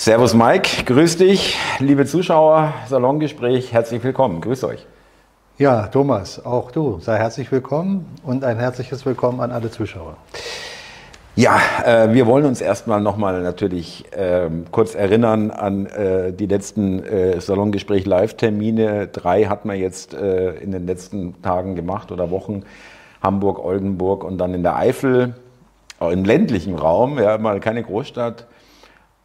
Servus Mike, grüß dich, liebe Zuschauer, Salongespräch, herzlich willkommen, grüß euch. Ja, Thomas, auch du, sei herzlich willkommen und ein herzliches Willkommen an alle Zuschauer. Ja, äh, wir wollen uns erstmal nochmal natürlich äh, kurz erinnern an äh, die letzten äh, Salongespräch Live-Termine. Drei hat man jetzt äh, in den letzten Tagen gemacht oder Wochen. Hamburg, Oldenburg und dann in der Eifel, auch im ländlichen Raum, ja, mal keine Großstadt.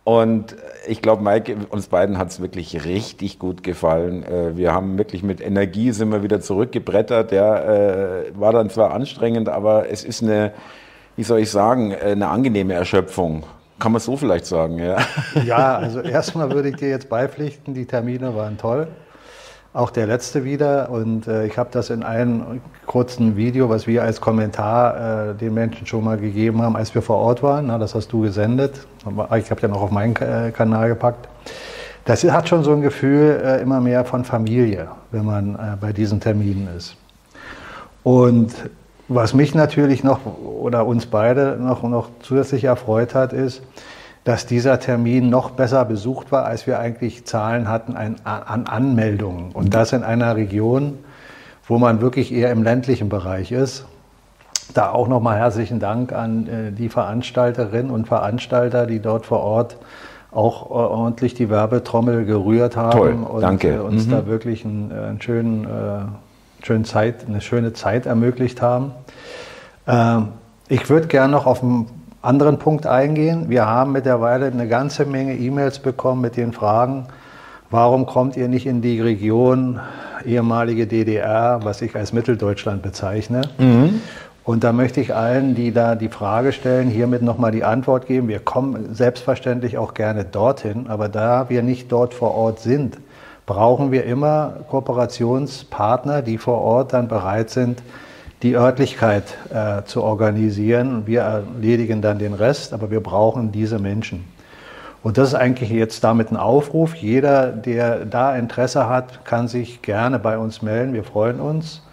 Und ich glaube, Mike, uns beiden hat es wirklich richtig gut gefallen. Äh, wir haben wirklich mit Energie sind wir wieder zurückgebrettert. Ja, äh, war dann zwar anstrengend, aber es ist eine, wie soll ich sagen, äh, eine angenehme Erschöpfung. Kann man so vielleicht sagen, ja. Ja, also erstmal würde ich dir jetzt beipflichten, die Termine waren toll. Auch der letzte wieder. Und äh, ich habe das in einem kurzen Video, was wir als Kommentar äh, den Menschen schon mal gegeben haben, als wir vor Ort waren. Na, das hast du gesendet. Ich habe ja noch auf meinen äh, Kanal gepackt. Das hat schon so ein Gefühl äh, immer mehr von Familie, wenn man äh, bei diesen Terminen ist. Und was mich natürlich noch oder uns beide noch, noch zusätzlich erfreut hat, ist, dass dieser Termin noch besser besucht war, als wir eigentlich Zahlen hatten an Anmeldungen. Und das in einer Region, wo man wirklich eher im ländlichen Bereich ist. Da auch nochmal herzlichen Dank an äh, die Veranstalterinnen und Veranstalter, die dort vor Ort auch ordentlich die Werbetrommel gerührt haben Toll, und danke. Äh, uns mhm. da wirklich einen, äh, einen schönen, schönen Zeit, eine schöne Zeit ermöglicht haben. Ähm, ich würde gerne noch auf ein anderen Punkt eingehen. Wir haben mittlerweile eine ganze Menge E-Mails bekommen mit den Fragen, warum kommt ihr nicht in die Region ehemalige DDR, was ich als Mitteldeutschland bezeichne? Mhm. Und da möchte ich allen, die da die Frage stellen, hiermit nochmal die Antwort geben. Wir kommen selbstverständlich auch gerne dorthin, aber da wir nicht dort vor Ort sind, brauchen wir immer Kooperationspartner, die vor Ort dann bereit sind, die Örtlichkeit äh, zu organisieren. Wir erledigen dann den Rest, aber wir brauchen diese Menschen. Und das ist eigentlich jetzt damit ein Aufruf. Jeder, der da Interesse hat, kann sich gerne bei uns melden. Wir freuen uns.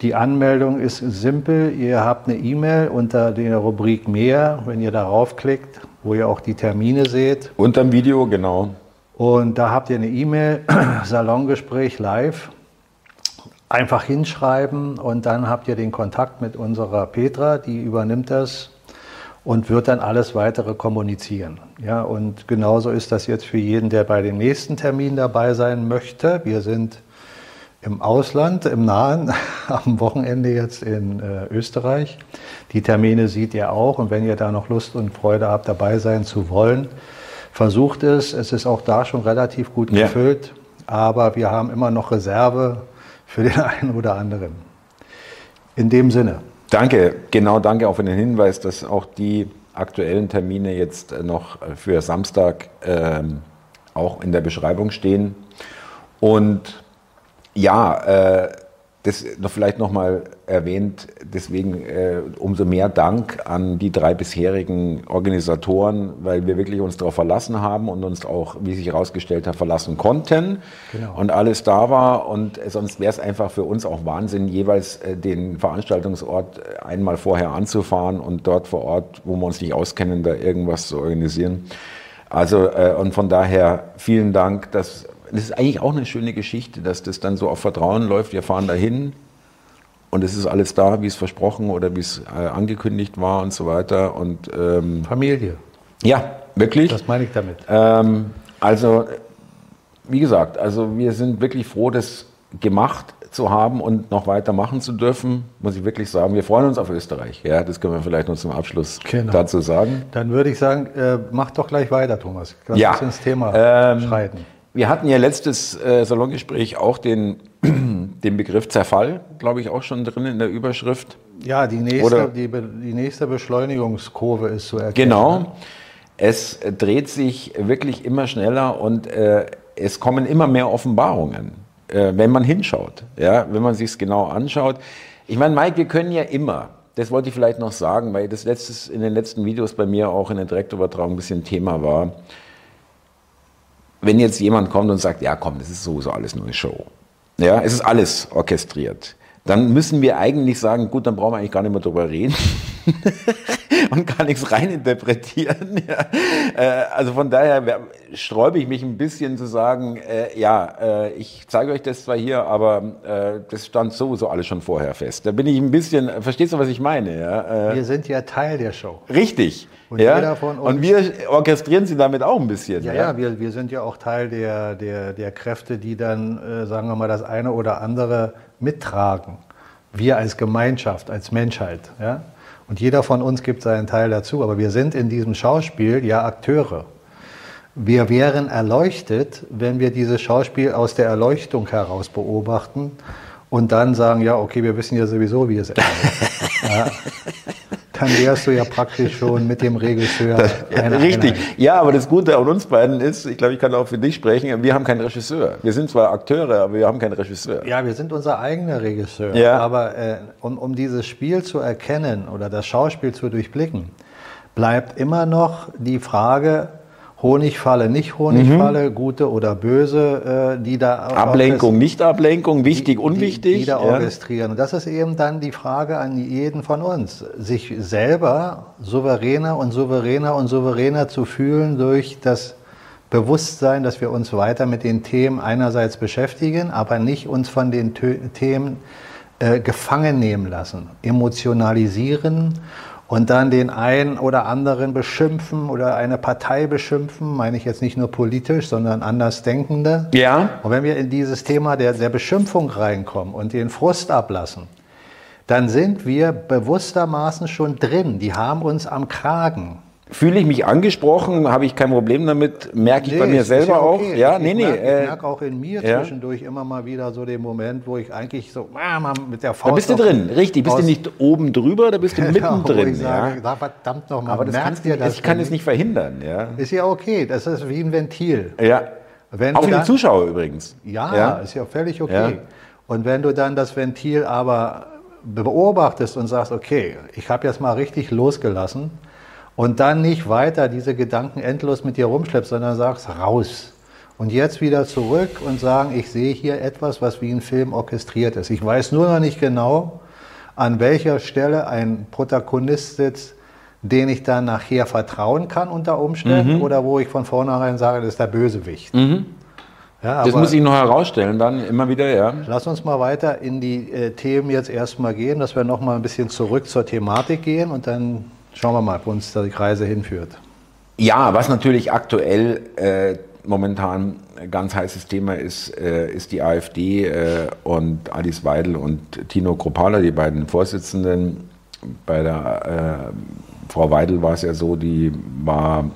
Die Anmeldung ist simpel. Ihr habt eine E-Mail unter der Rubrik Mehr, wenn ihr darauf klickt, wo ihr auch die Termine seht. Unterm Video, genau. Und da habt ihr eine E-Mail, Salongespräch live einfach hinschreiben und dann habt ihr den Kontakt mit unserer Petra, die übernimmt das und wird dann alles weitere kommunizieren. Ja, und genauso ist das jetzt für jeden, der bei dem nächsten Termin dabei sein möchte. Wir sind im Ausland, im Nahen, am Wochenende jetzt in äh, Österreich. Die Termine sieht ihr auch und wenn ihr da noch Lust und Freude habt, dabei sein zu wollen, versucht es. Es ist auch da schon relativ gut gefüllt, ja. aber wir haben immer noch Reserve für den einen oder anderen. In dem Sinne. Danke, genau danke auch für den Hinweis, dass auch die aktuellen Termine jetzt noch für Samstag ähm, auch in der Beschreibung stehen. Und ja, äh, das noch vielleicht nochmal erwähnt, deswegen äh, umso mehr Dank an die drei bisherigen Organisatoren, weil wir wirklich uns darauf verlassen haben und uns auch, wie sich herausgestellt hat, verlassen konnten genau. und alles da war. Und sonst wäre es einfach für uns auch Wahnsinn, jeweils äh, den Veranstaltungsort einmal vorher anzufahren und dort vor Ort, wo wir uns nicht auskennen, da irgendwas zu organisieren. Also äh, und von daher vielen Dank, dass das ist eigentlich auch eine schöne Geschichte, dass das dann so auf Vertrauen läuft. Wir fahren dahin und es ist alles da, wie es versprochen oder wie es äh, angekündigt war und so weiter. Und, ähm, Familie. Ja, wirklich. Das meine ich damit. Ähm, also, wie gesagt, also wir sind wirklich froh, das gemacht zu haben und noch weiter machen zu dürfen, muss ich wirklich sagen. Wir freuen uns auf Österreich. Ja, das können wir vielleicht noch zum Abschluss genau. dazu sagen. Dann würde ich sagen, äh, mach doch gleich weiter, Thomas. Lass ja. uns ins Thema ähm, schreiten. Wir hatten ja letztes äh, Salongespräch auch den, den Begriff Zerfall, glaube ich, auch schon drin in der Überschrift. Ja, die nächste, die, die, nächste Beschleunigungskurve ist zu erkennen. Genau. Ne? Es dreht sich wirklich immer schneller und äh, es kommen immer mehr Offenbarungen, äh, wenn man hinschaut, ja, wenn man sich es genau anschaut. Ich meine, Mike, wir können ja immer, das wollte ich vielleicht noch sagen, weil das letztes, in den letzten Videos bei mir auch in der Direktübertragung ein bisschen Thema war wenn jetzt jemand kommt und sagt, ja komm, das ist sowieso alles nur eine Show. Ja, es ist alles orchestriert. dann müssen wir eigentlich sagen, gut, dann brauchen wir eigentlich gar nicht mehr drüber reden und gar nichts reininterpretieren. Ja. Äh, also von daher sträube ich mich ein bisschen zu sagen, äh, ja, äh, ich zeige euch das zwar hier, aber äh, das stand sowieso alles schon vorher fest. Da bin ich ein bisschen, verstehst du, was ich meine? Ja? Äh, wir sind ja Teil der Show. Richtig. Und, ja? und wir orchestrieren sie damit auch ein bisschen. Ja, ja, wir, wir sind ja auch Teil der, der, der Kräfte, die dann, sagen wir mal, das eine oder andere mittragen. Wir als Gemeinschaft, als Menschheit. Ja? Und jeder von uns gibt seinen Teil dazu. Aber wir sind in diesem Schauspiel ja Akteure. Wir wären erleuchtet, wenn wir dieses Schauspiel aus der Erleuchtung heraus beobachten und dann sagen, ja, okay, wir wissen ja sowieso, wie es endet. ja dann wärst du ja praktisch schon mit dem Regisseur. Das, ja, richtig. Einheit. Ja, aber das Gute an uns beiden ist, ich glaube, ich kann auch für dich sprechen, wir haben keinen Regisseur. Wir sind zwar Akteure, aber wir haben keinen Regisseur. Ja, wir sind unser eigener Regisseur. Ja. Aber äh, um, um dieses Spiel zu erkennen oder das Schauspiel zu durchblicken, bleibt immer noch die Frage, Honigfalle, nicht Honigfalle, mhm. gute oder böse, äh, die da Ablenkung, nicht Ablenkung, wichtig, die, unwichtig, die, die da ja. orchestrieren. Und das ist eben dann die Frage an jeden von uns, sich selber souveräner und souveräner und souveräner zu fühlen durch das Bewusstsein, dass wir uns weiter mit den Themen einerseits beschäftigen, aber nicht uns von den Themen äh, gefangen nehmen lassen, emotionalisieren und dann den einen oder anderen beschimpfen oder eine Partei beschimpfen, meine ich jetzt nicht nur politisch, sondern Andersdenkende. Ja. Und wenn wir in dieses Thema der, der Beschimpfung reinkommen und den Frust ablassen, dann sind wir bewusstermaßen schon drin. Die haben uns am Kragen. Fühle ich mich angesprochen, habe ich kein Problem damit, merke ich nee, bei mir selber ja okay. auch. Ja, ich, nee, nee. Merke, äh, ich merke auch in mir ja. zwischendurch immer mal wieder so den Moment, wo ich eigentlich so ah, mit der Faust. Da bist du drin, richtig. Bist du nicht oben drüber, da bist du mittendrin. ich sage, ja. verdammt nochmal, Aber das, kannst dir das ich kann es nicht verhindern. Ja. Ist ja okay, das ist wie ein Ventil. Ja. Wenn auch für die Zuschauer übrigens. Ja, ja, ist ja völlig okay. Und wenn du dann das Ventil aber beobachtest und sagst, okay, ich habe jetzt mal richtig losgelassen, und dann nicht weiter diese Gedanken endlos mit dir rumschleppst, sondern sagst raus. Und jetzt wieder zurück und sagen, ich sehe hier etwas, was wie ein Film orchestriert ist. Ich weiß nur noch nicht genau, an welcher Stelle ein Protagonist sitzt, den ich dann nachher vertrauen kann unter Umständen mhm. oder wo ich von vornherein sage, das ist der Bösewicht. Mhm. Ja, das muss ich noch herausstellen, dann immer wieder, ja. Lass uns mal weiter in die äh, Themen jetzt erstmal gehen, dass wir noch mal ein bisschen zurück zur Thematik gehen und dann Schauen wir mal, wo uns die Reise hinführt. Ja, was natürlich aktuell äh, momentan ein ganz heißes Thema ist, äh, ist die AfD äh, und Alice Weidel und Tino Kropala, die beiden Vorsitzenden. Bei der äh, Frau Weidel war es ja so, die war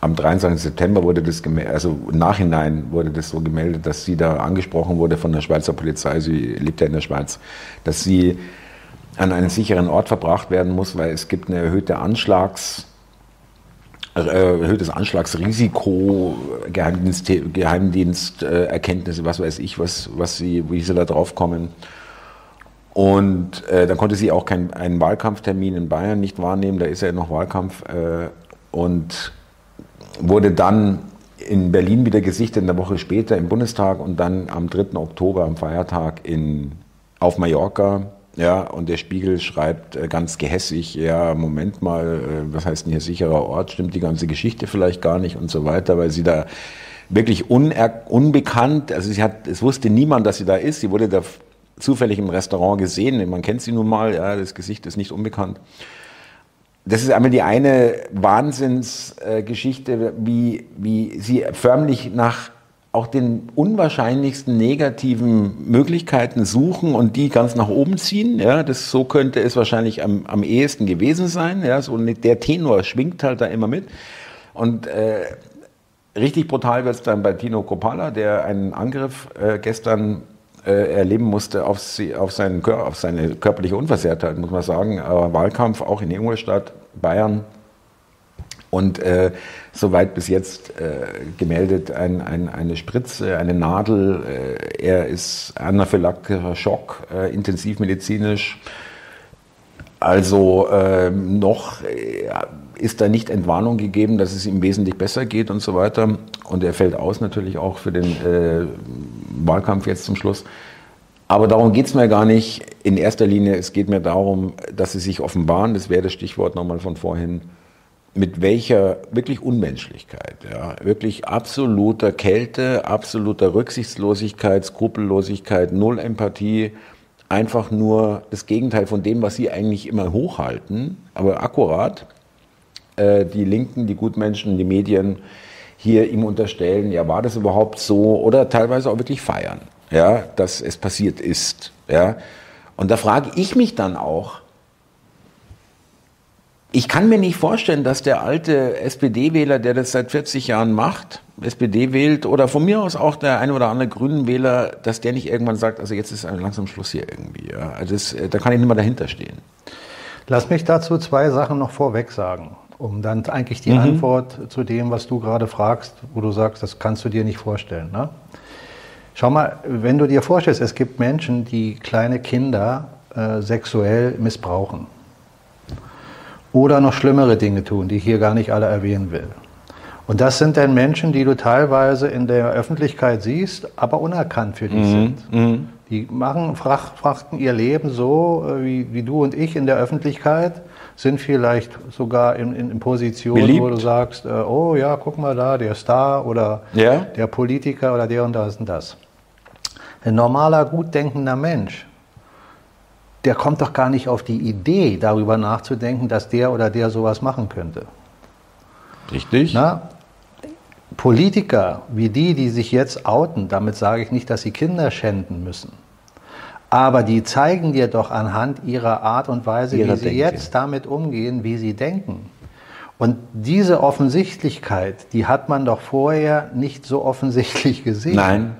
am 23. September wurde das gemeldet, also im Nachhinein wurde das so gemeldet, dass sie da angesprochen wurde von der Schweizer Polizei, sie lebt ja in der Schweiz, dass sie an einen sicheren Ort verbracht werden muss, weil es gibt eine erhöhte Anschlags, äh, erhöhtes Anschlagsrisiko, Geheimdienst, Geheimdiensterkenntnisse, was weiß ich, was, was sie, wie sie da drauf kommen. Und äh, dann konnte sie auch keinen einen Wahlkampftermin in Bayern nicht wahrnehmen, da ist ja noch Wahlkampf. Äh, und wurde dann in Berlin wieder gesichtet, eine Woche später im Bundestag und dann am 3. Oktober, am Feiertag in, auf Mallorca ja, und der Spiegel schreibt äh, ganz gehässig, ja, Moment mal, äh, was heißt denn hier sicherer Ort? Stimmt die ganze Geschichte vielleicht gar nicht und so weiter, weil sie da wirklich unbekannt, also sie hat, es wusste niemand, dass sie da ist. Sie wurde da zufällig im Restaurant gesehen. Man kennt sie nun mal, ja, das Gesicht ist nicht unbekannt. Das ist einmal die eine Wahnsinnsgeschichte, wie, wie sie förmlich nach auch den unwahrscheinlichsten negativen Möglichkeiten suchen und die ganz nach oben ziehen. Ja, das, so könnte es wahrscheinlich am, am ehesten gewesen sein. Ja, so der Tenor schwingt halt da immer mit. Und äh, richtig brutal wird es dann bei Tino Kropala, der einen Angriff äh, gestern äh, erleben musste auf, sie, auf, seinen, auf seine körperliche Unversehrtheit, muss man sagen. Aber Wahlkampf auch in Ingolstadt, Bayern. Und äh, soweit bis jetzt äh, gemeldet ein, ein, eine Spritze, eine Nadel. Äh, er ist anaphylaktischer Schock, äh, intensivmedizinisch. Also ähm, noch äh, ist da nicht Entwarnung gegeben, dass es ihm wesentlich besser geht und so weiter. Und er fällt aus natürlich auch für den äh, Wahlkampf jetzt zum Schluss. Aber darum geht es mir gar nicht in erster Linie. Es geht mir darum, dass sie sich offenbaren, das wäre das Stichwort nochmal von vorhin, mit welcher wirklich Unmenschlichkeit, ja, wirklich absoluter Kälte, absoluter Rücksichtslosigkeit, Skrupellosigkeit, Null Empathie, einfach nur das Gegenteil von dem, was sie eigentlich immer hochhalten, aber akkurat äh, die Linken, die Gutmenschen, die Medien hier ihm unterstellen, ja, war das überhaupt so oder teilweise auch wirklich feiern ja, dass es passiert ist. Ja. Und da frage ich mich dann auch, ich kann mir nicht vorstellen, dass der alte SPD-Wähler, der das seit 40 Jahren macht, SPD wählt oder von mir aus auch der ein oder andere Grünen-Wähler, dass der nicht irgendwann sagt, also jetzt ist langsam Schluss hier irgendwie. Ja. Also das, da kann ich nicht mehr dahinter stehen. Lass mich dazu zwei Sachen noch vorweg sagen, um dann eigentlich die mhm. Antwort zu dem, was du gerade fragst, wo du sagst, das kannst du dir nicht vorstellen. Ne? Schau mal, wenn du dir vorstellst, es gibt Menschen, die kleine Kinder äh, sexuell missbrauchen oder noch schlimmere Dinge tun, die ich hier gar nicht alle erwähnen will. Und das sind dann Menschen, die du teilweise in der Öffentlichkeit siehst, aber unerkannt für dich mhm. sind. Mhm. Die machen, frachten ihr Leben so, äh, wie, wie du und ich in der Öffentlichkeit, sind vielleicht sogar in, in, in Positionen, Beliebt. wo du sagst, äh, oh ja, guck mal da, der Star oder ja. der Politiker oder der und das und das. Ein normaler, gut denkender Mensch, der kommt doch gar nicht auf die Idee, darüber nachzudenken, dass der oder der sowas machen könnte. Richtig. Na, Politiker wie die, die sich jetzt outen, damit sage ich nicht, dass sie Kinder schänden müssen. Aber die zeigen dir doch anhand ihrer Art und Weise, Ihre wie sie Denke. jetzt damit umgehen, wie sie denken. Und diese Offensichtlichkeit, die hat man doch vorher nicht so offensichtlich gesehen. Nein.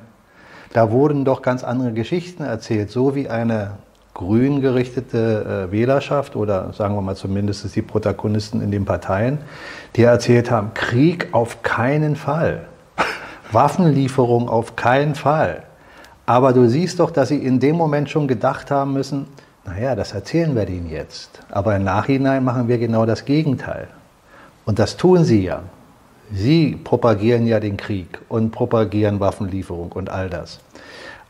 Da wurden doch ganz andere Geschichten erzählt, so wie eine grün gerichtete äh, Wählerschaft oder sagen wir mal zumindest die Protagonisten in den Parteien, die erzählt haben, Krieg auf keinen Fall, Waffenlieferung auf keinen Fall. Aber du siehst doch, dass sie in dem Moment schon gedacht haben müssen, naja, das erzählen wir denen jetzt. Aber im Nachhinein machen wir genau das Gegenteil. Und das tun sie ja. Sie propagieren ja den Krieg und propagieren Waffenlieferung und all das.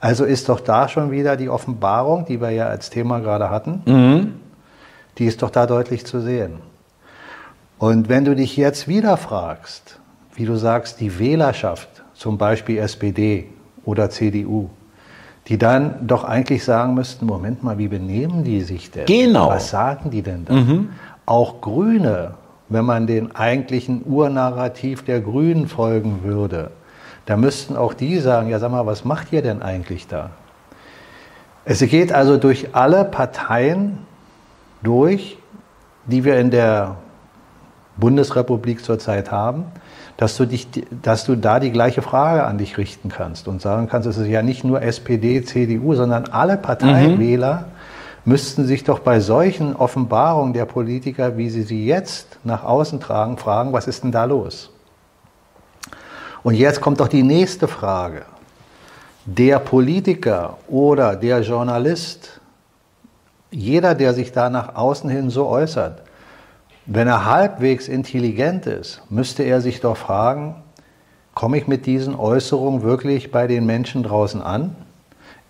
Also ist doch da schon wieder die Offenbarung, die wir ja als Thema gerade hatten, mhm. die ist doch da deutlich zu sehen. Und wenn du dich jetzt wieder fragst, wie du sagst, die Wählerschaft, zum Beispiel SPD oder CDU, die dann doch eigentlich sagen müssten, Moment mal, wie benehmen die sich denn? Genau. Was sagen die denn da? Mhm. Auch Grüne wenn man den eigentlichen Urnarrativ der Grünen folgen würde, da müssten auch die sagen, ja sag mal, was macht ihr denn eigentlich da? Es geht also durch alle Parteien durch, die wir in der Bundesrepublik zurzeit haben, dass du, dich, dass du da die gleiche Frage an dich richten kannst und sagen kannst, es ist ja nicht nur SPD, CDU, sondern alle Parteienwähler, mhm müssten sich doch bei solchen Offenbarungen der Politiker, wie sie sie jetzt nach außen tragen, fragen, was ist denn da los? Und jetzt kommt doch die nächste Frage. Der Politiker oder der Journalist, jeder, der sich da nach außen hin so äußert, wenn er halbwegs intelligent ist, müsste er sich doch fragen, komme ich mit diesen Äußerungen wirklich bei den Menschen draußen an?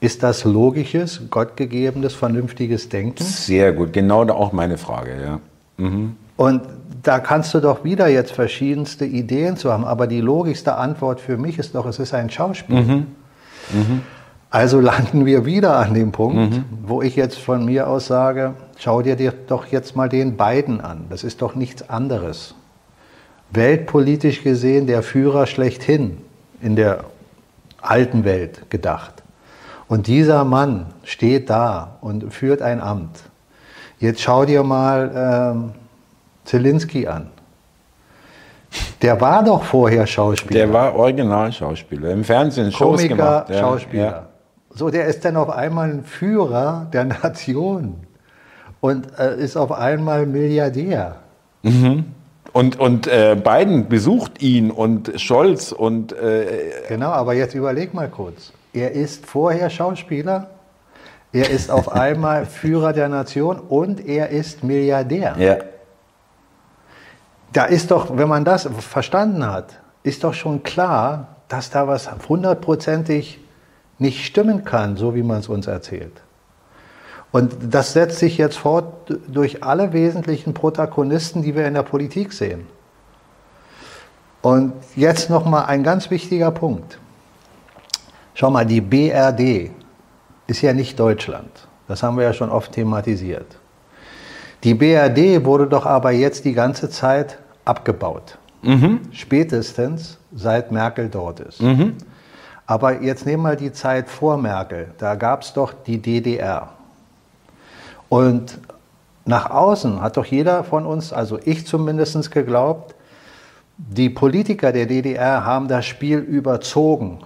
Ist das logisches, gottgegebenes, vernünftiges Denken? Sehr gut, genau da auch meine Frage, ja. Mhm. Und da kannst du doch wieder jetzt verschiedenste Ideen zu haben, aber die logischste Antwort für mich ist doch, es ist ein Schauspiel. Mhm. Mhm. Also landen wir wieder an dem Punkt, mhm. wo ich jetzt von mir aus sage, schau dir doch jetzt mal den beiden an. Das ist doch nichts anderes. Weltpolitisch gesehen der Führer schlechthin in der alten Welt gedacht. Und dieser Mann steht da und führt ein Amt. Jetzt schau dir mal ähm, Zelensky an. Der war doch vorher Schauspieler. Der war original Schauspieler. Im Fernsehen Shows Komiker, gemacht. Ja, Schauspieler. Ja. So, der ist dann auf einmal ein Führer der Nation und äh, ist auf einmal Milliardär. Mhm. Und, und äh, Biden besucht ihn und Scholz und. Äh, genau, aber jetzt überleg mal kurz. Er ist vorher Schauspieler, er ist auf einmal Führer der Nation und er ist Milliardär. Ja. Da ist doch, wenn man das verstanden hat, ist doch schon klar, dass da was hundertprozentig nicht stimmen kann, so wie man es uns erzählt. Und das setzt sich jetzt fort durch alle wesentlichen Protagonisten, die wir in der Politik sehen. Und jetzt noch mal ein ganz wichtiger Punkt. Schau mal, die BRD ist ja nicht Deutschland. Das haben wir ja schon oft thematisiert. Die BRD wurde doch aber jetzt die ganze Zeit abgebaut. Mhm. Spätestens seit Merkel dort ist. Mhm. Aber jetzt nehmen wir die Zeit vor Merkel. Da gab es doch die DDR. Und nach außen hat doch jeder von uns, also ich zumindest, geglaubt, die Politiker der DDR haben das Spiel überzogen.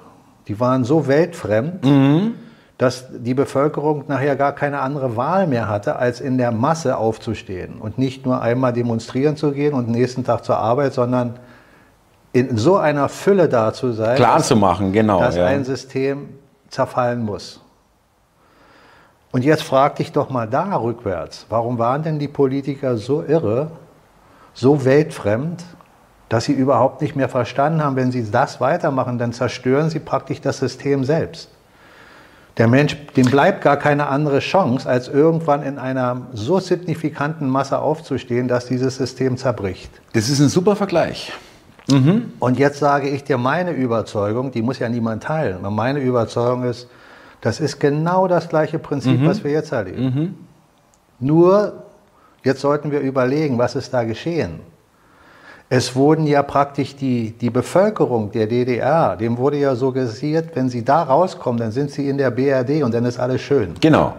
Die waren so weltfremd, mhm. Dass die Bevölkerung nachher gar keine andere Wahl mehr hatte, als in der Masse aufzustehen und nicht nur einmal demonstrieren zu gehen und nächsten Tag zur Arbeit, sondern in so einer Fülle da zu sein, klar dass, zu machen, genau, dass ja. ein System zerfallen muss. Und jetzt frag dich doch mal da rückwärts, warum waren denn die Politiker so irre, so weltfremd, dass sie überhaupt nicht mehr verstanden haben, wenn sie das weitermachen, dann zerstören sie praktisch das System selbst. Der Mensch, dem bleibt gar keine andere Chance, als irgendwann in einer so signifikanten Masse aufzustehen, dass dieses System zerbricht. Das ist ein super Vergleich. Mhm. Und jetzt sage ich dir meine Überzeugung, die muss ja niemand teilen. Meine Überzeugung ist, das ist genau das gleiche Prinzip, mhm. was wir jetzt erleben. Mhm. Nur, jetzt sollten wir überlegen, was ist da geschehen. Es wurden ja praktisch die, die Bevölkerung der DDR, dem wurde ja suggestiert, wenn sie da rauskommen, dann sind sie in der BRD und dann ist alles schön. Genau.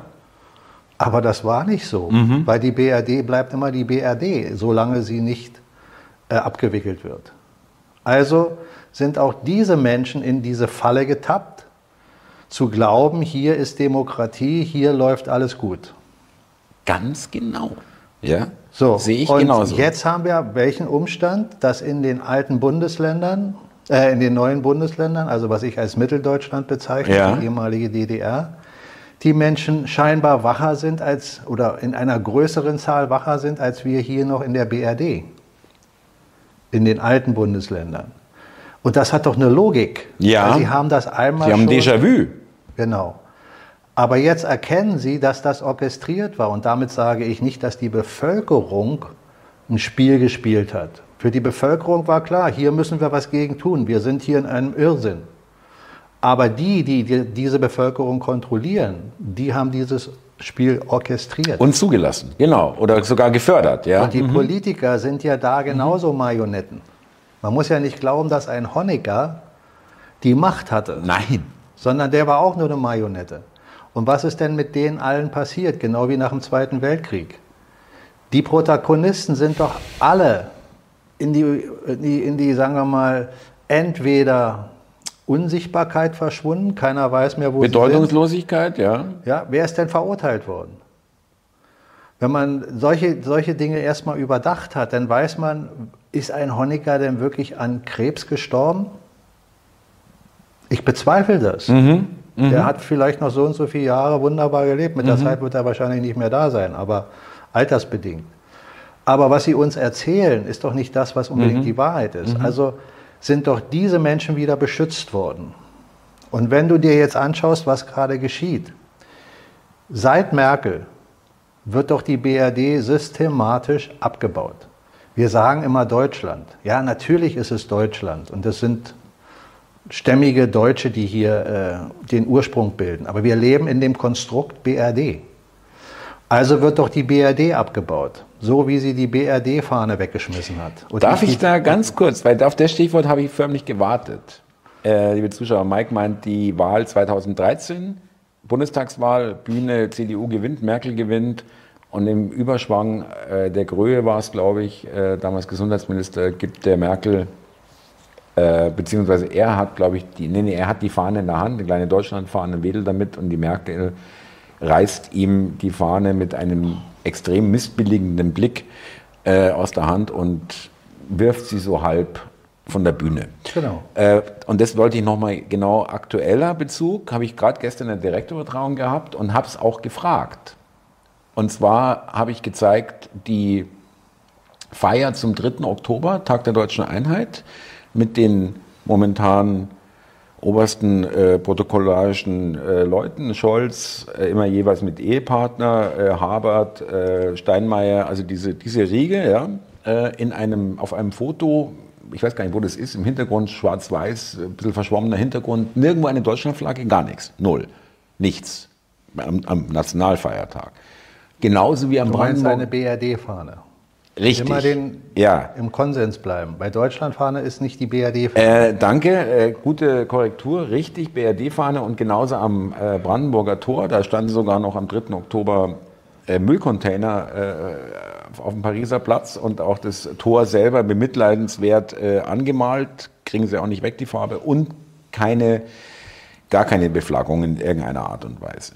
Aber das war nicht so, mhm. weil die BRD bleibt immer die BRD, solange sie nicht äh, abgewickelt wird. Also sind auch diese Menschen in diese Falle getappt, zu glauben, hier ist Demokratie, hier läuft alles gut. Ganz genau. Ja, so, sehe ich und genauso. Jetzt haben wir welchen Umstand, dass in den alten Bundesländern, äh, in den neuen Bundesländern, also was ich als Mitteldeutschland bezeichne, ja. die ehemalige DDR, die Menschen scheinbar wacher sind als oder in einer größeren Zahl wacher sind als wir hier noch in der BRD in den alten Bundesländern. Und das hat doch eine Logik. Ja. Sie haben das einmal. Sie haben Déjà-vu. Genau. Aber jetzt erkennen Sie, dass das orchestriert war. Und damit sage ich nicht, dass die Bevölkerung ein Spiel gespielt hat. Für die Bevölkerung war klar, hier müssen wir was gegen tun. Wir sind hier in einem Irrsinn. Aber die, die, die diese Bevölkerung kontrollieren, die haben dieses Spiel orchestriert. Und zugelassen, genau. Oder sogar gefördert, ja. Und die mhm. Politiker sind ja da genauso Marionetten. Man muss ja nicht glauben, dass ein Honecker die Macht hatte. Nein. Sondern der war auch nur eine Marionette. Und was ist denn mit denen allen passiert, genau wie nach dem Zweiten Weltkrieg? Die Protagonisten sind doch alle in die, in die, in die sagen wir mal, entweder Unsichtbarkeit verschwunden, keiner weiß mehr, wo Bedeutungslosigkeit, sie sind. ja. Ja, wer ist denn verurteilt worden? Wenn man solche, solche Dinge erstmal überdacht hat, dann weiß man, ist ein Honecker denn wirklich an Krebs gestorben? Ich bezweifle das. Mhm, mh. Der hat vielleicht noch so und so viele Jahre wunderbar gelebt. Mit mhm. der Zeit wird er wahrscheinlich nicht mehr da sein, aber altersbedingt. Aber was sie uns erzählen, ist doch nicht das, was unbedingt mhm. die Wahrheit ist. Mhm. Also sind doch diese Menschen wieder beschützt worden. Und wenn du dir jetzt anschaust, was gerade geschieht, seit Merkel wird doch die BRD systematisch abgebaut. Wir sagen immer Deutschland. Ja, natürlich ist es Deutschland und es sind stämmige Deutsche, die hier äh, den Ursprung bilden. Aber wir leben in dem Konstrukt BRD. Also wird doch die BRD abgebaut, so wie sie die BRD-Fahne weggeschmissen hat. Und Darf ich, da ganz kurz, weil auf das Stichwort habe ich förmlich gewartet. Äh, liebe Zuschauer, Mike meint die Wahl 2013, Bundestagswahl, Bühne, CDU gewinnt, Merkel gewinnt. Und im Überschwang äh, der Gröhe war es, glaube ich, äh, damals Gesundheitsminister, gibt der Merkel, äh, beziehungsweise er hat, glaube ich, die, nee, nee, er hat die Fahne in der Hand, eine kleine Deutschlandfahne, wedelt damit und die Merkel reißt ihm die Fahne mit einem extrem missbilligenden Blick äh, aus der Hand und wirft sie so halb von der Bühne. Genau. Äh, und das wollte ich nochmal genau aktueller Bezug, habe ich gerade gestern eine Direktübertragung gehabt und habe es auch gefragt. Und zwar habe ich gezeigt, die Feier zum 3. Oktober, Tag der deutschen Einheit, mit den momentan obersten äh, protokollarischen äh, Leuten, Scholz, äh, immer jeweils mit Ehepartner, äh, Habert, äh, Steinmeier, also diese, diese Riege, ja, äh, in einem, auf einem Foto, ich weiß gar nicht, wo das ist, im Hintergrund schwarz-weiß, ein bisschen verschwommener Hintergrund, nirgendwo eine Deutschlandflagge, gar nichts, null, nichts am, am Nationalfeiertag. Genauso wie am Brandenburg. eine BRD-Fahne. Richtig. Immer den ja. im Konsens bleiben. Bei Deutschlandfahne ist nicht die BRD-Fahne. Äh, danke, äh, gute Korrektur, richtig, BRD-Fahne und genauso am äh, Brandenburger Tor, da standen sogar noch am 3. Oktober äh, Müllcontainer äh, auf dem Pariser Platz und auch das Tor selber bemitleidenswert äh, angemalt, kriegen sie auch nicht weg, die Farbe, und keine, gar keine Beflaggung in irgendeiner Art und Weise.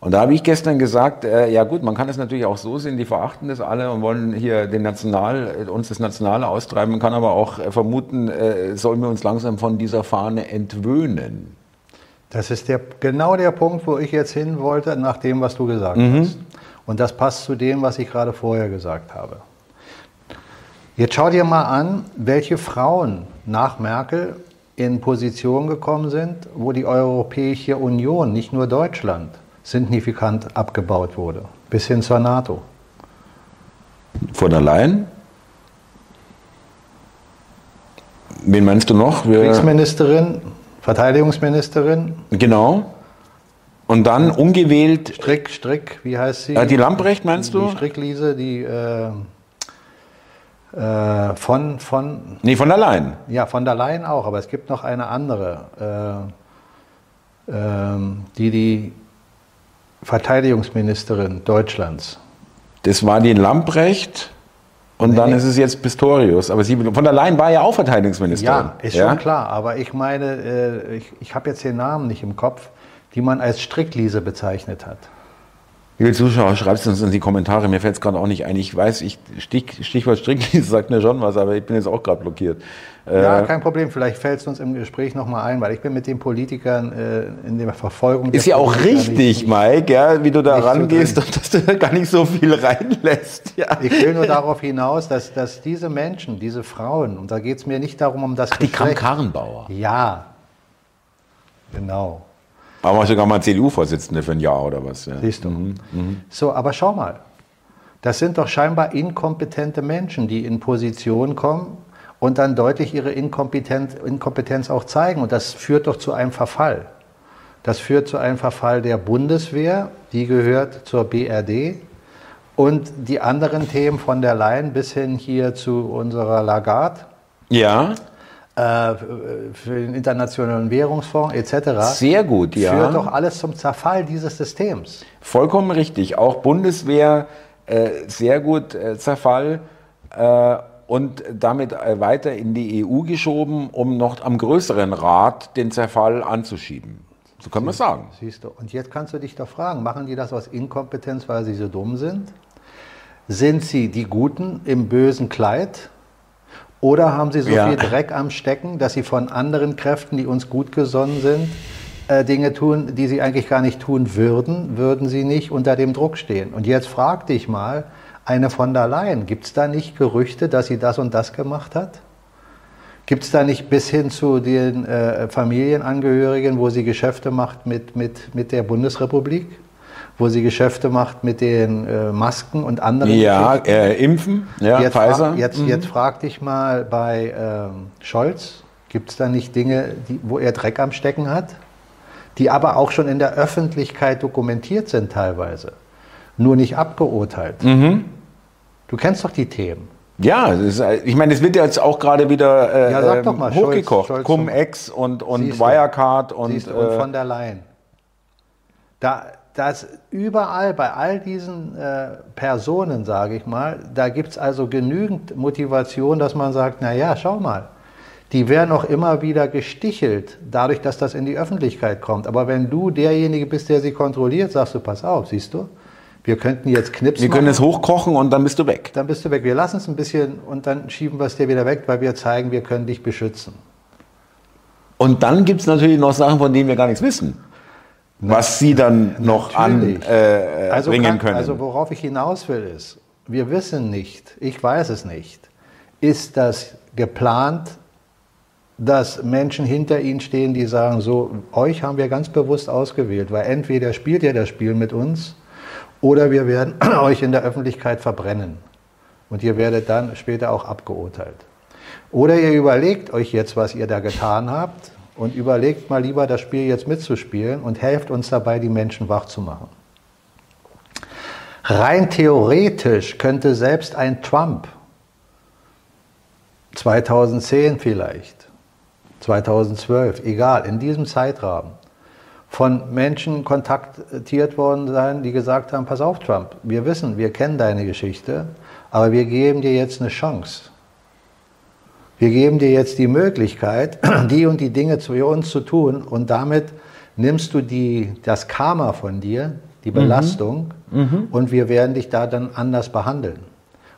Und da habe ich gestern gesagt, äh, ja gut, man kann es natürlich auch so sehen, die verachten das alle und wollen hier den National, äh, uns das Nationale austreiben, man kann aber auch äh, vermuten, äh, sollen wir uns langsam von dieser Fahne entwöhnen. Das ist der, genau der Punkt, wo ich jetzt hin wollte, nach dem, was du gesagt Mhm. hast. Und das passt zu dem, was ich gerade vorher gesagt habe. Jetzt schau dir mal an, welche Frauen nach Merkel in Position gekommen sind, wo die Europäische Union, nicht nur Deutschland, signifikant abgebaut wurde, bis hin zur NATO. Von der Leyen? Wen meinst du noch? Wir, Kriegsministerin, Verteidigungsministerin, genau. Und dann ungewählt, Strick, Strick, wie heißt sie? äh, die Lamprecht meinst Die du? Strickliese, die äh, äh, von, von, Nee, von der Leyen. ja, von der Leyen auch, aber es gibt noch eine andere, äh, ähm, die die Verteidigungsministerin Deutschlands. Das war die Lamprecht und Nee, dann nee. ist es jetzt Pistorius. Aber sie, von der Leyen war ja auch Verteidigungsministerin. Ja, ist schon klar, aber ich meine, äh, ich, ich habe jetzt den Namen nicht im Kopf, die man als Strickliese bezeichnet hat. Liebe Zuschauer, schreibt es uns in die Kommentare. Mir fällt es gerade auch nicht ein. Ich weiß, ich, Stich, Stichwort Strickliese sagt mir schon was, aber ich bin jetzt auch gerade blockiert. Äh, Ja, kein Problem. Vielleicht fällt es uns im Gespräch nochmal ein, weil ich bin mit den Politikern äh, in der Verfolgung. ist der ja auch Politiker richtig, nicht- Mike, ja, wie du da so rangehst und dass du da gar nicht so viel reinlässt. Ja. Ich will nur darauf hinaus, dass, dass diese Menschen, diese Frauen, und da geht es mir nicht darum, um das Die Kram Geschlecht- Karrenbauer. Ja, genau. Aber sogar mal CDU-Vorsitzende für ein Jahr oder was. Ja. Siehst du. So, aber schau mal. Das sind doch scheinbar inkompetente Menschen, die in Position kommen und dann deutlich ihre Inkompetenz, Inkompetenz auch zeigen. Und das führt doch zu einem Verfall. Das führt zu einem Verfall der Bundeswehr, die gehört zur BRD. Und die anderen Themen von der Leyen bis hin hier zu unserer Lagarde, Ja, für den Internationalen Währungsfonds etc. sehr gut, ja. Führt doch alles zum Zerfall dieses Systems. Vollkommen richtig. Auch Bundeswehr, äh, sehr gut äh, Zerfall äh, und damit äh, weiter in die EU geschoben, um noch am größeren Rad den Zerfall anzuschieben. So kann man sagen. Siehst du. Und jetzt kannst du dich doch fragen, machen die das aus Inkompetenz, weil sie so dumm sind? Sind sie die Guten im bösen Kleid? Oder haben sie so Ja. viel Dreck am Stecken, dass sie von anderen Kräften, die uns gut gesonnen sind, äh, Dinge tun, die sie eigentlich gar nicht tun würden, würden sie nicht unter dem Druck stehen? Und jetzt frag dich mal, eine von der Leyen, gibt es da nicht Gerüchte, dass sie das und das gemacht hat? Gibt es da nicht bis hin zu den äh, Familienangehörigen, wo sie Geschäfte macht mit, mit, mit der Bundesrepublik? Wo sie Geschäfte macht mit den äh, Masken und anderen Ja, äh, impfen, ja, jetzt, Pfizer. fra jetzt, jetzt frag dich mal bei ähm, Scholz, gibt es da nicht Dinge, die, wo er Dreck am Stecken hat, die aber auch schon in der Öffentlichkeit dokumentiert sind teilweise, nur nicht abgeurteilt? Mhm. Du kennst doch die Themen. Ja, ist, äh, ich meine, es wird jetzt auch gerade wieder äh, Ja, sag ähm, doch mal, Scholz- hochgekocht. Cum-Ex und, und Siehst. Wirecard und, Siehst du, und äh, von der Leyen. Da, das überall, bei all diesen äh, Personen, sage ich mal, da gibt es also genügend Motivation, dass man sagt, na ja, schau mal, die werden auch immer wieder gestichelt, dadurch, dass das in die Öffentlichkeit kommt. Aber wenn du derjenige bist, der sie kontrolliert, sagst du, pass auf, siehst du, wir könnten jetzt Knips wir können machen, es hochkochen und dann bist du weg. dann bist du weg. Wir lassen es ein bisschen und dann schieben wir es dir wieder weg, weil wir zeigen, wir können dich beschützen. Und dann gibt es natürlich noch Sachen, von denen wir gar nichts wissen. Was sie dann noch anbringen äh, bringen kann- können. Also worauf ich hinaus will ist, wir wissen nicht, ich weiß es nicht, ist das geplant dass Menschen hinter ihnen stehen, die sagen, so, euch haben wir ganz bewusst ausgewählt, weil entweder spielt ihr das Spiel mit uns oder wir werden euch in der Öffentlichkeit verbrennen. Und ihr werdet dann später auch abgeurteilt. Oder ihr überlegt euch jetzt, was ihr da getan habt und überlegt mal lieber, das Spiel jetzt mitzuspielen und helft uns dabei, die Menschen wach zu machen. Rein theoretisch könnte selbst ein Trump 2010 vielleicht, 2012, egal, in diesem Zeitrahmen von Menschen kontaktiert worden sein, die gesagt haben, pass auf Trump, wir wissen, wir kennen deine Geschichte, aber wir geben dir jetzt eine Chance. Wir geben dir jetzt die Möglichkeit, die und die Dinge für uns zu tun und damit nimmst du die, das Karma von dir, die mhm. Belastung mhm. und wir werden dich da dann anders behandeln.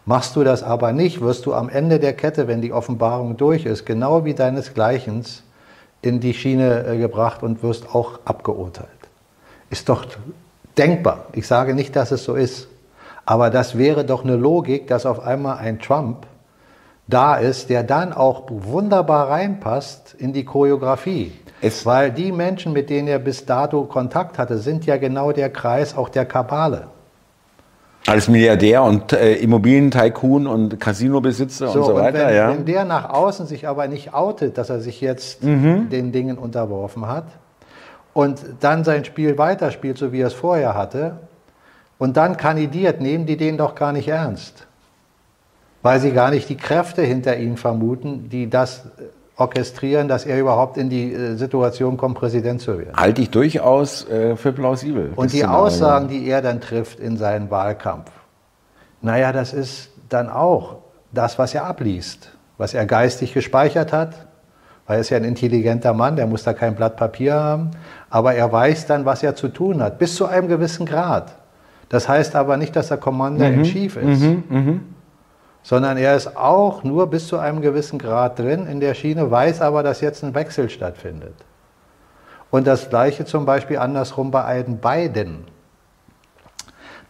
Machst du das aber nicht, wirst du am Ende der Kette, wenn die Offenbarung durch ist, genau wie deinesgleichen in die Schiene äh, gebracht und wirst auch abgeurteilt. Ist doch denkbar. Ich sage nicht, dass es so ist. Aber das wäre doch eine Logik, dass auf einmal ein Trump da ist, der dann auch wunderbar reinpasst in die Choreografie. Es Weil die Menschen, mit denen er bis dato Kontakt hatte, sind ja genau der Kreis auch der Kabale. Als Milliardär und äh, Immobilientycoon und Casinobesitzer so, und so weiter, und wenn, ja. Wenn der nach außen sich aber nicht outet, dass er sich jetzt mhm. den Dingen unterworfen hat und dann sein Spiel weiterspielt, so wie er es vorher hatte, und dann kandidiert, nehmen die den doch gar nicht ernst weil sie gar nicht die Kräfte hinter ihm vermuten, die das äh, orchestrieren, dass er überhaupt in die äh, Situation kommt, Präsident zu werden. Halte ich durchaus äh, für plausibel. Und die. Aussagen, die er dann trifft in seinen Wahlkampf, naja, das ist dann auch das, was er abliest, was er geistig gespeichert hat, weil er ist ja ein intelligenter Mann, der muss da kein Blatt Papier haben, aber er weiß dann, was er zu tun hat, bis zu einem gewissen Grad. Das heißt aber nicht, dass er Commander mhm. in Chief ist. Mhm. Mhm sondern er ist auch nur bis zu einem gewissen Grad drin in der Schiene, weiß aber, dass jetzt ein Wechsel stattfindet. Und das gleiche zum Beispiel andersrum bei Aiden Biden.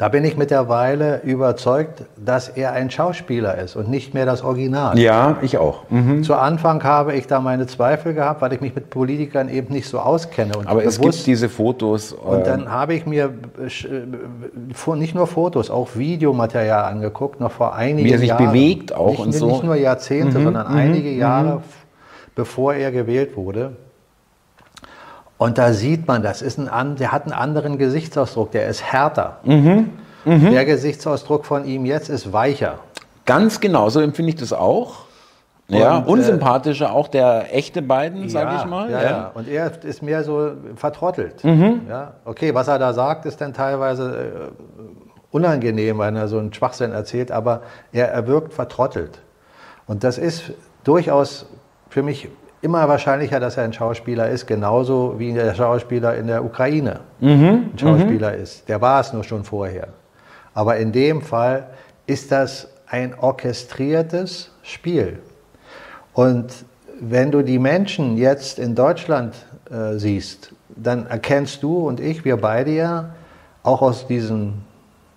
Da bin ich mittlerweile überzeugt, dass er ein Schauspieler ist und nicht mehr das Original. Ja, ich auch. Mhm. Zu Anfang habe ich da meine Zweifel gehabt, weil ich mich mit Politikern eben nicht so auskenne. Und Aber bewusst, es gibt diese Fotos. Und dann ähm, habe ich mir äh, nicht nur Fotos, auch Videomaterial angeguckt, noch vor einigen Jahren. Wie er sich Jahren. bewegt auch nicht, und so. Nicht nur Jahrzehnte, mhm. sondern mhm. einige Jahre, mhm. bevor er gewählt wurde. Und da sieht man, das ist ein, der hat einen anderen Gesichtsausdruck, der ist härter. Mhm. Mhm. Der Gesichtsausdruck von ihm jetzt ist weicher. Ganz genau, so empfinde ich das auch. Und, ja, äh, unsympathischer äh, auch der echte beiden, sage ich mal. Ja, ja, ja, und er ist mehr so vertrottelt. Mhm. Ja, okay, was er da sagt, ist dann teilweise äh, unangenehm, wenn er so einen Schwachsinn erzählt, aber er, er wirkt vertrottelt. Und das ist durchaus für mich immer wahrscheinlicher, dass er ein Schauspieler ist, genauso wie der Schauspieler in der Ukraine mhm. ein Schauspieler mhm. ist. Der war es nur schon vorher. Aber in dem Fall ist das ein orchestriertes Spiel. Und wenn du die Menschen jetzt in Deutschland äh, siehst, dann erkennst du und ich, wir beide ja, auch aus diesen,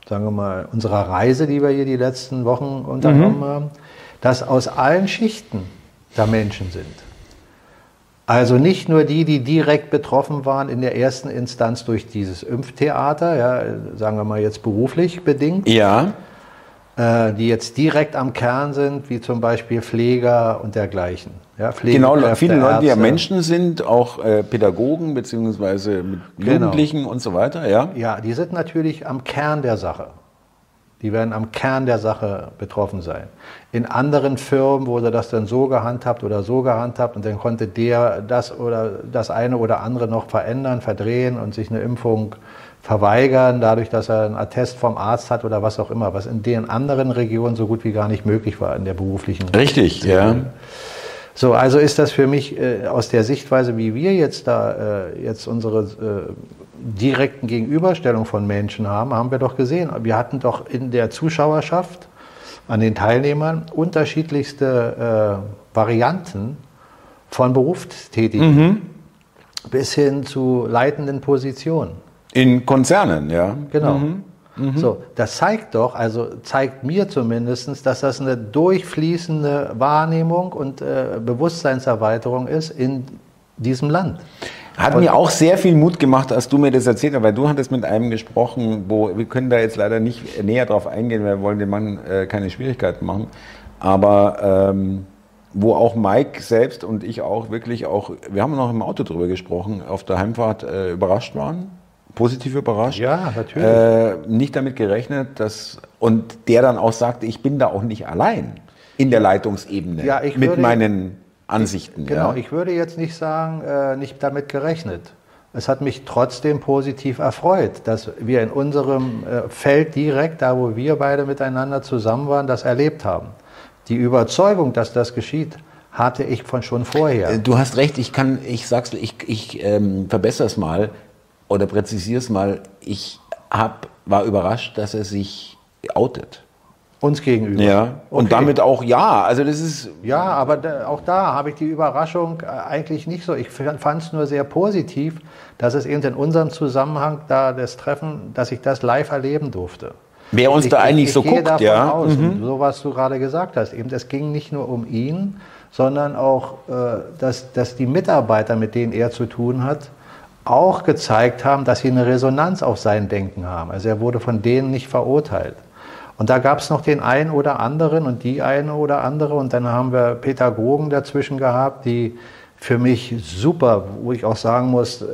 sagen wir mal, unserer Reise, die wir hier die letzten Wochen unternommen mhm. haben, dass aus allen Schichten da Menschen sind. Also nicht nur die, die direkt betroffen waren in der ersten Instanz durch dieses Impftheater, ja, sagen wir mal jetzt beruflich bedingt. Ja. Äh, die jetzt direkt am Kern sind, wie zum Beispiel Pfleger und dergleichen. Ja, genau, viele Leute, die ja Menschen sind, auch äh, Pädagogen beziehungsweise mit genau. Jugendlichen genau. und so weiter, ja? Ja, die sind natürlich am Kern der Sache. Die werden am Kern der Sache betroffen sein. In anderen Firmen wurde das dann so gehandhabt oder so gehandhabt und dann konnte der das oder das eine oder andere noch verändern, verdrehen und sich eine Impfung verweigern, dadurch, dass er einen Attest vom Arzt hat oder was auch immer, was in den anderen Regionen so gut wie gar nicht möglich war in der beruflichen. Richtig, ja. So, also ist das für mich äh, aus der Sichtweise, wie wir jetzt da äh, jetzt unsere äh, direkten Gegenüberstellung von Menschen haben, haben wir doch gesehen. Wir hatten doch in der Zuschauerschaft an den Teilnehmern unterschiedlichste äh, Varianten von Berufstätigen mhm. bis hin zu leitenden Positionen. In Konzernen, ja. Genau. Mhm. Mhm. So, das zeigt doch, also zeigt mir zumindest, dass das eine durchfließende Wahrnehmung und äh, Bewusstseinserweiterung ist in diesem Land. Hat und mir auch sehr viel Mut gemacht, als du mir das erzählt hast, weil du hattest mit einem gesprochen, wo wir können da jetzt leider nicht näher drauf eingehen, wir wollen dem Mann äh, keine Schwierigkeiten machen, aber ähm, wo auch Mike selbst und ich auch wirklich auch, wir haben noch im Auto drüber gesprochen, auf der Heimfahrt äh, überrascht waren, positiv überrascht. Ja, natürlich. Äh, nicht damit gerechnet, dass, und der dann auch sagte, ich bin da auch nicht allein in der Leitungsebene ja, ich mit meinen Ansichten. Ich, genau, ja. ich würde jetzt nicht sagen, äh, nicht damit gerechnet. Es hat mich trotzdem positiv erfreut, dass wir in unserem äh, Feld direkt, da wo wir beide miteinander zusammen waren, das erlebt haben. Die Überzeugung, dass das geschieht, hatte ich von schon vorher. Äh, du hast recht, ich kann, ich sag's, ich, ich ähm, verbessere es mal oder präzisiere es mal. Ich hab, war überrascht, dass er sich outet. Uns gegenüber. Ja. Und okay. damit auch ja. Also das ist. Ja, aber da, auch da habe ich die Überraschung äh, eigentlich nicht so. Ich fand es nur sehr positiv, dass es eben in unserem Zusammenhang da das Treffen, dass ich das live erleben durfte. Wer uns ich, da eigentlich ich, so ich gehe guckt, davon ja. Aus, mhm. So was du gerade gesagt hast. Eben, es ging nicht nur um ihn, sondern auch, äh, dass, dass die Mitarbeiter, mit denen er zu tun hat, auch gezeigt haben, dass sie eine Resonanz auf sein Denken haben. Also er wurde von denen nicht verurteilt. Und da gab es noch den einen oder anderen und die eine oder andere. Und dann haben wir Pädagogen dazwischen gehabt, die für mich super, wo ich auch sagen muss, äh,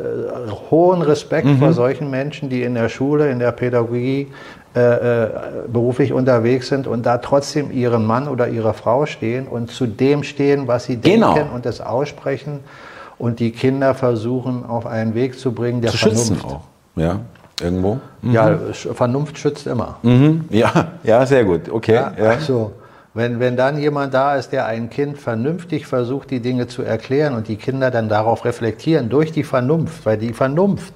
hohen Respekt mhm. vor solchen Menschen, die in der Schule, in der Pädagogie äh, äh, beruflich unterwegs sind und da trotzdem ihren Mann oder ihre Frau stehen und zu dem stehen, was sie genau. denken und das aussprechen und die Kinder versuchen auf einen Weg zu bringen, der zu Vernunft. Auch. Ja, irgendwo. Mhm. Ja, Vernunft schützt immer. Mhm. Ja, ja, sehr gut. Okay. Ja, ja. Also, wenn, wenn dann jemand da ist, der ein Kind vernünftig versucht, die Dinge zu erklären und die Kinder dann darauf reflektieren, durch die Vernunft, weil die Vernunft,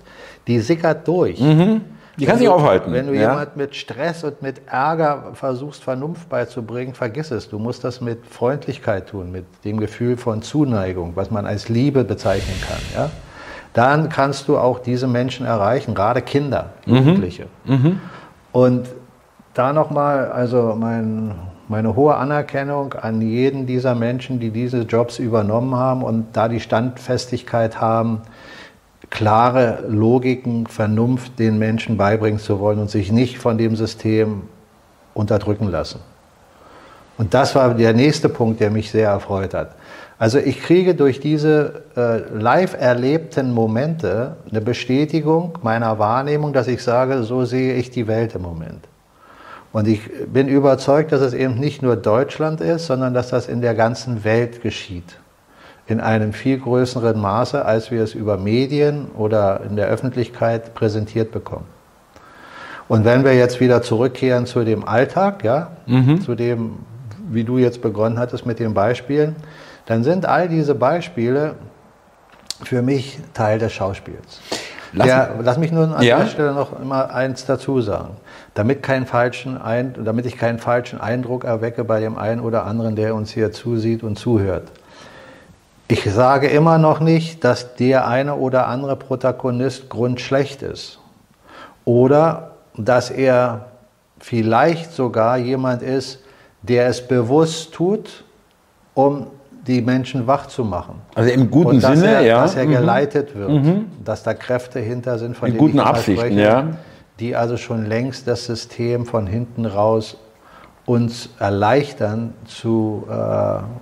die sickert durch. Mhm. Die kann sich aufhalten. Wenn du ja? jemand mit Stress und mit Ärger versuchst, Vernunft beizubringen, vergiss es. Du musst das mit Freundlichkeit tun, mit dem Gefühl von Zuneigung, was man als Liebe bezeichnen kann. Ja? Dann kannst du auch diese Menschen erreichen, gerade Kinder, mhm. Jugendliche. Mhm. Und da nochmal, also mein, meine hohe Anerkennung an jeden dieser Menschen, die diese Jobs übernommen haben und da die Standfestigkeit haben, klare Logiken, Vernunft den Menschen beibringen zu wollen und sich nicht von dem System unterdrücken lassen. Und das war der nächste Punkt, der mich sehr erfreut hat. Also ich kriege durch diese äh, live erlebten Momente eine Bestätigung meiner Wahrnehmung, dass ich sage, so sehe ich die Welt im Moment. Und ich bin überzeugt, dass es eben nicht nur Deutschland ist, sondern dass das in der ganzen Welt geschieht in einem viel größeren Maße, als wir es über Medien oder in der Öffentlichkeit präsentiert bekommen. Und wenn wir jetzt wieder zurückkehren zu dem Alltag, ja, mhm. zu dem, wie du jetzt begonnen hattest mit den Beispielen, dann sind all diese Beispiele für mich Teil des Schauspiels. Lass, ja, lass mich nur an ja? der Stelle noch immer eins dazu sagen. Damit, keinen falschen Ein, damit ich keinen falschen Eindruck erwecke bei dem einen oder anderen, der uns hier zusieht und zuhört. Ich sage immer noch nicht, dass der eine oder andere Protagonist grundschlecht ist. Oder dass er vielleicht sogar jemand ist, der es bewusst tut, um die Menschen wach zu machen. Also im guten dass Sinne, er, ja. Dass er mhm. geleitet wird, mhm. dass da Kräfte hinter sind, von In guten Absichten, spreche, ja. die also schon längst das System von hinten raus uns erleichtern, zu, äh,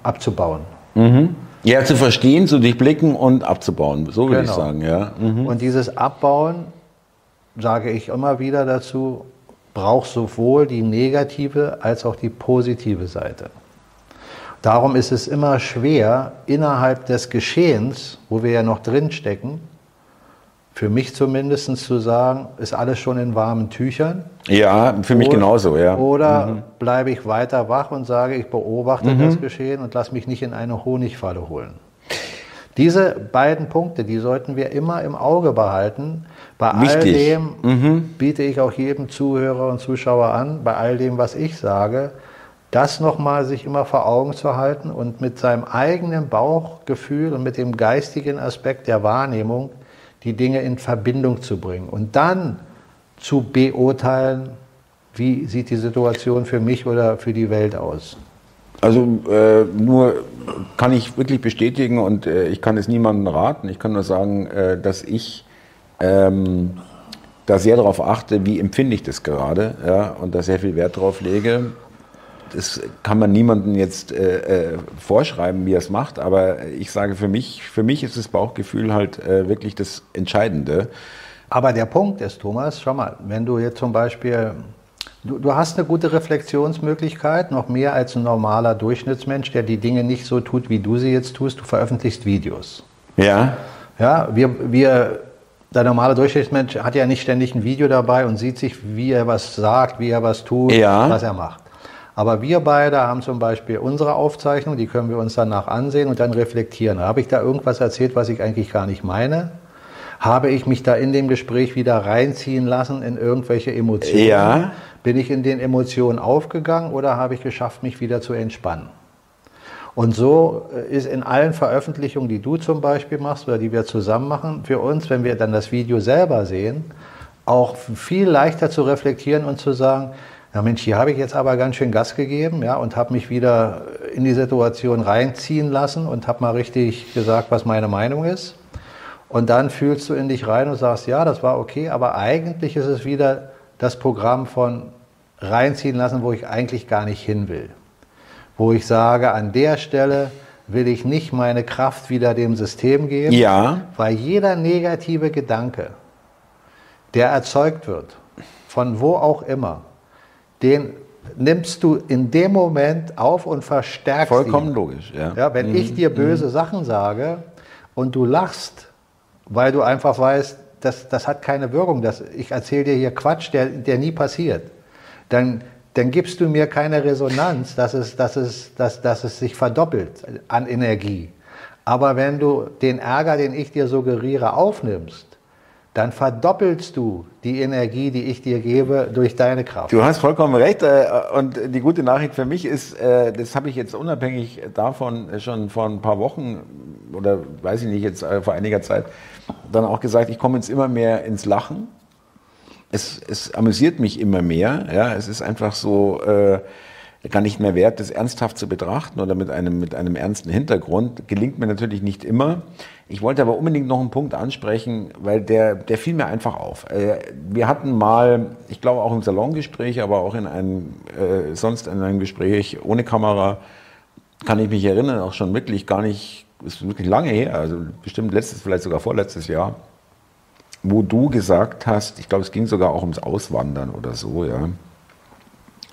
abzubauen. Mhm. Ja, zu verstehen, zu durchblicken und abzubauen, so würde genau. ich sagen. Ja. Mhm. Und dieses Abbauen, sage ich immer wieder dazu, braucht sowohl die negative als auch die positive Seite. Darum ist es immer schwer, innerhalb des Geschehens, wo wir ja noch drin stecken, für mich zumindest zu sagen, ist alles schon in warmen Tüchern. Ja, für mich oder, genauso, ja. Oder mhm. bleibe ich weiter wach und sage, ich beobachte mhm. das Geschehen und lasse mich nicht in eine Honigfalle holen. Diese beiden Punkte, die sollten wir immer im Auge behalten. Bei Wichtig. all dem mhm. biete ich auch jedem Zuhörer und Zuschauer an, bei all dem, was ich sage, das nochmal sich immer vor Augen zu halten und mit seinem eigenen Bauchgefühl und mit dem geistigen Aspekt der Wahrnehmung die Dinge in Verbindung zu bringen und dann zu beurteilen, wie sieht die Situation für mich oder für die Welt aus? Also äh, nur kann ich wirklich bestätigen und äh, ich kann es niemandem raten. Ich kann nur sagen, äh, dass ich ähm, da sehr darauf achte, wie empfinde ich das gerade ja, und da sehr viel Wert drauf lege. Das kann man niemandem jetzt äh, äh, vorschreiben, wie er es macht, aber ich sage für mich, für mich ist das Bauchgefühl halt äh, wirklich das Entscheidende. Aber der Punkt ist, Thomas, schau mal, wenn du jetzt zum Beispiel Du, du, hast eine gute Reflexionsmöglichkeit, noch mehr als ein normaler Durchschnittsmensch, der die Dinge nicht so tut, wie du sie jetzt tust. Du veröffentlichst Videos. Ja. Ja, wir, wir, der normale Durchschnittsmensch hat ja nicht ständig ein Video dabei und sieht sich, wie er was sagt, wie er was tut, ja. was er macht. Aber wir beide haben zum Beispiel unsere Aufzeichnung, die können wir uns danach ansehen und dann reflektieren. Habe ich da irgendwas erzählt, was ich eigentlich gar nicht meine? Habe ich mich da in dem Gespräch wieder reinziehen lassen in irgendwelche Emotionen? Ja. Bin ich in den Emotionen aufgegangen oder habe ich geschafft, mich wieder zu entspannen? Und so äh, ist in allen Veröffentlichungen, die du zum Beispiel machst oder die wir zusammen machen, für uns, wenn wir dann das Video selber sehen, auch viel leichter zu reflektieren und zu sagen, ja Mensch, hier habe ich jetzt aber ganz schön Gas gegeben ja, und habe mich wieder in die Situation reinziehen lassen und habe mal richtig gesagt, was meine Meinung ist. Und dann fühlst du in dich rein und sagst, ja, das war okay, aber eigentlich ist es wieder das Programm von reinziehen lassen, wo ich eigentlich gar nicht hin will. Wo ich sage, an der Stelle will ich nicht meine Kraft wieder dem System geben, ja. weil jeder negative Gedanke, der erzeugt wird, von wo auch immer, den nimmst du in dem Moment auf und verstärkst Vollkommen ihn. logisch, ja. ja wenn mhm. ich dir böse mhm. Sachen sage und du lachst, weil du einfach weißt, das, das hat keine Wirkung. Das, ich erzähle dir hier Quatsch, der, der nie passiert. Dann, dann gibst du mir keine Resonanz, dass es, dass, es, dass, dass es sich verdoppelt an Energie. Aber wenn du den Ärger, den ich dir suggeriere, aufnimmst, dann verdoppelst du die Energie, die ich dir gebe, durch deine Kraft. Du hast vollkommen recht. Äh, und die gute Nachricht für mich ist, äh, das habe ich jetzt unabhängig davon schon vor ein paar Wochen oder weiß ich nicht, jetzt äh, vor einiger Zeit dann auch gesagt, ich komme jetzt immer mehr ins Lachen. Es, es amüsiert mich immer mehr. Ja, es ist einfach so äh, gar nicht mehr wert, das ernsthaft zu betrachten oder mit einem, mit einem ernsten Hintergrund. Gelingt mir natürlich nicht immer. Ich wollte aber unbedingt noch einen Punkt ansprechen, weil der, der fiel mir einfach auf. Äh, wir hatten mal, ich glaube auch im Salongespräch, aber auch in einem, äh, sonst in einem Gespräch ohne Kamera, kann ich mich erinnern, auch schon wirklich gar nicht ist wirklich lange her, also bestimmt letztes, vielleicht sogar vorletztes Jahr, wo du gesagt hast, ich glaube, es ging sogar auch ums Auswandern oder so, ja.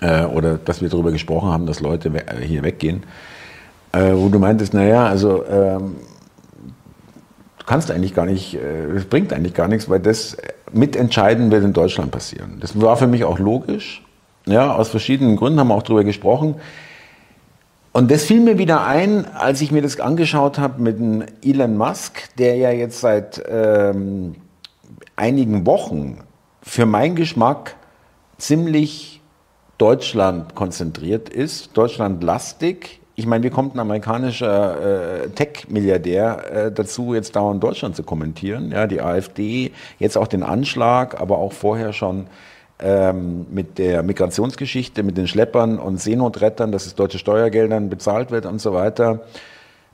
Äh, oder dass wir darüber gesprochen haben, dass Leute we äh, hier weggehen, äh, wo du meintest, naja, also ähm, du kannst eigentlich gar nicht, äh, es bringt eigentlich gar nichts, weil das mitentscheiden wird in Deutschland passieren. Das war für mich auch logisch, ja, aus verschiedenen Gründen haben wir auch darüber gesprochen. Und das fiel mir wieder ein, als ich mir das angeschaut habe mit Elon Musk, der ja jetzt seit ähm, einigen Wochen für meinen Geschmack ziemlich Deutschland konzentriert ist, Deutschland lastig. Ich meine, wie kommt ein amerikanischer äh, Tech-Milliardär äh, dazu, jetzt dauernd Deutschland zu kommentieren? Ja, die AfD, jetzt auch den Anschlag, aber auch vorher schon ähm, mit der Migrationsgeschichte, mit den Schleppern und Seenotrettern, dass es deutsche Steuergeldern bezahlt wird und so weiter.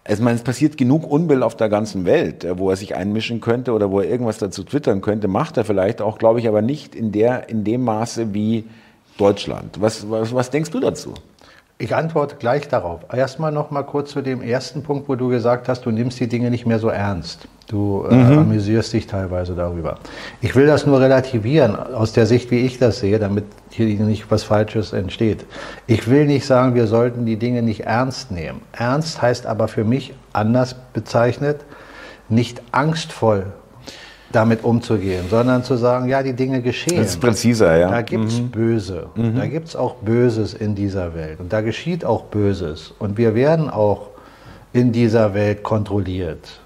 Also, ich meine, es passiert genug Unbill auf der ganzen Welt, äh, wo er sich einmischen könnte oder wo er irgendwas dazu twittern könnte, macht er vielleicht auch, glaube ich, aber nicht in, der, in dem Maße wie Deutschland. Was, was, was denkst du dazu? Ich antworte gleich darauf. Erstmal noch mal kurz zu dem ersten Punkt, wo du gesagt hast, du nimmst die Dinge nicht mehr so ernst. Du äh, mhm. amüsierst dich teilweise darüber. Ich will das nur relativieren aus der Sicht, wie ich das sehe, damit hier nicht was Falsches entsteht. Ich will nicht sagen, wir sollten die Dinge nicht ernst nehmen. Ernst heißt aber für mich anders bezeichnet, nicht angstvoll damit umzugehen, sondern zu sagen, ja, die Dinge geschehen. Das ist präziser, ja. Da gibt es mhm. Böse. Mhm. Da gibt es auch Böses in dieser Welt. Und da geschieht auch Böses. Und wir werden auch in dieser Welt kontrolliert.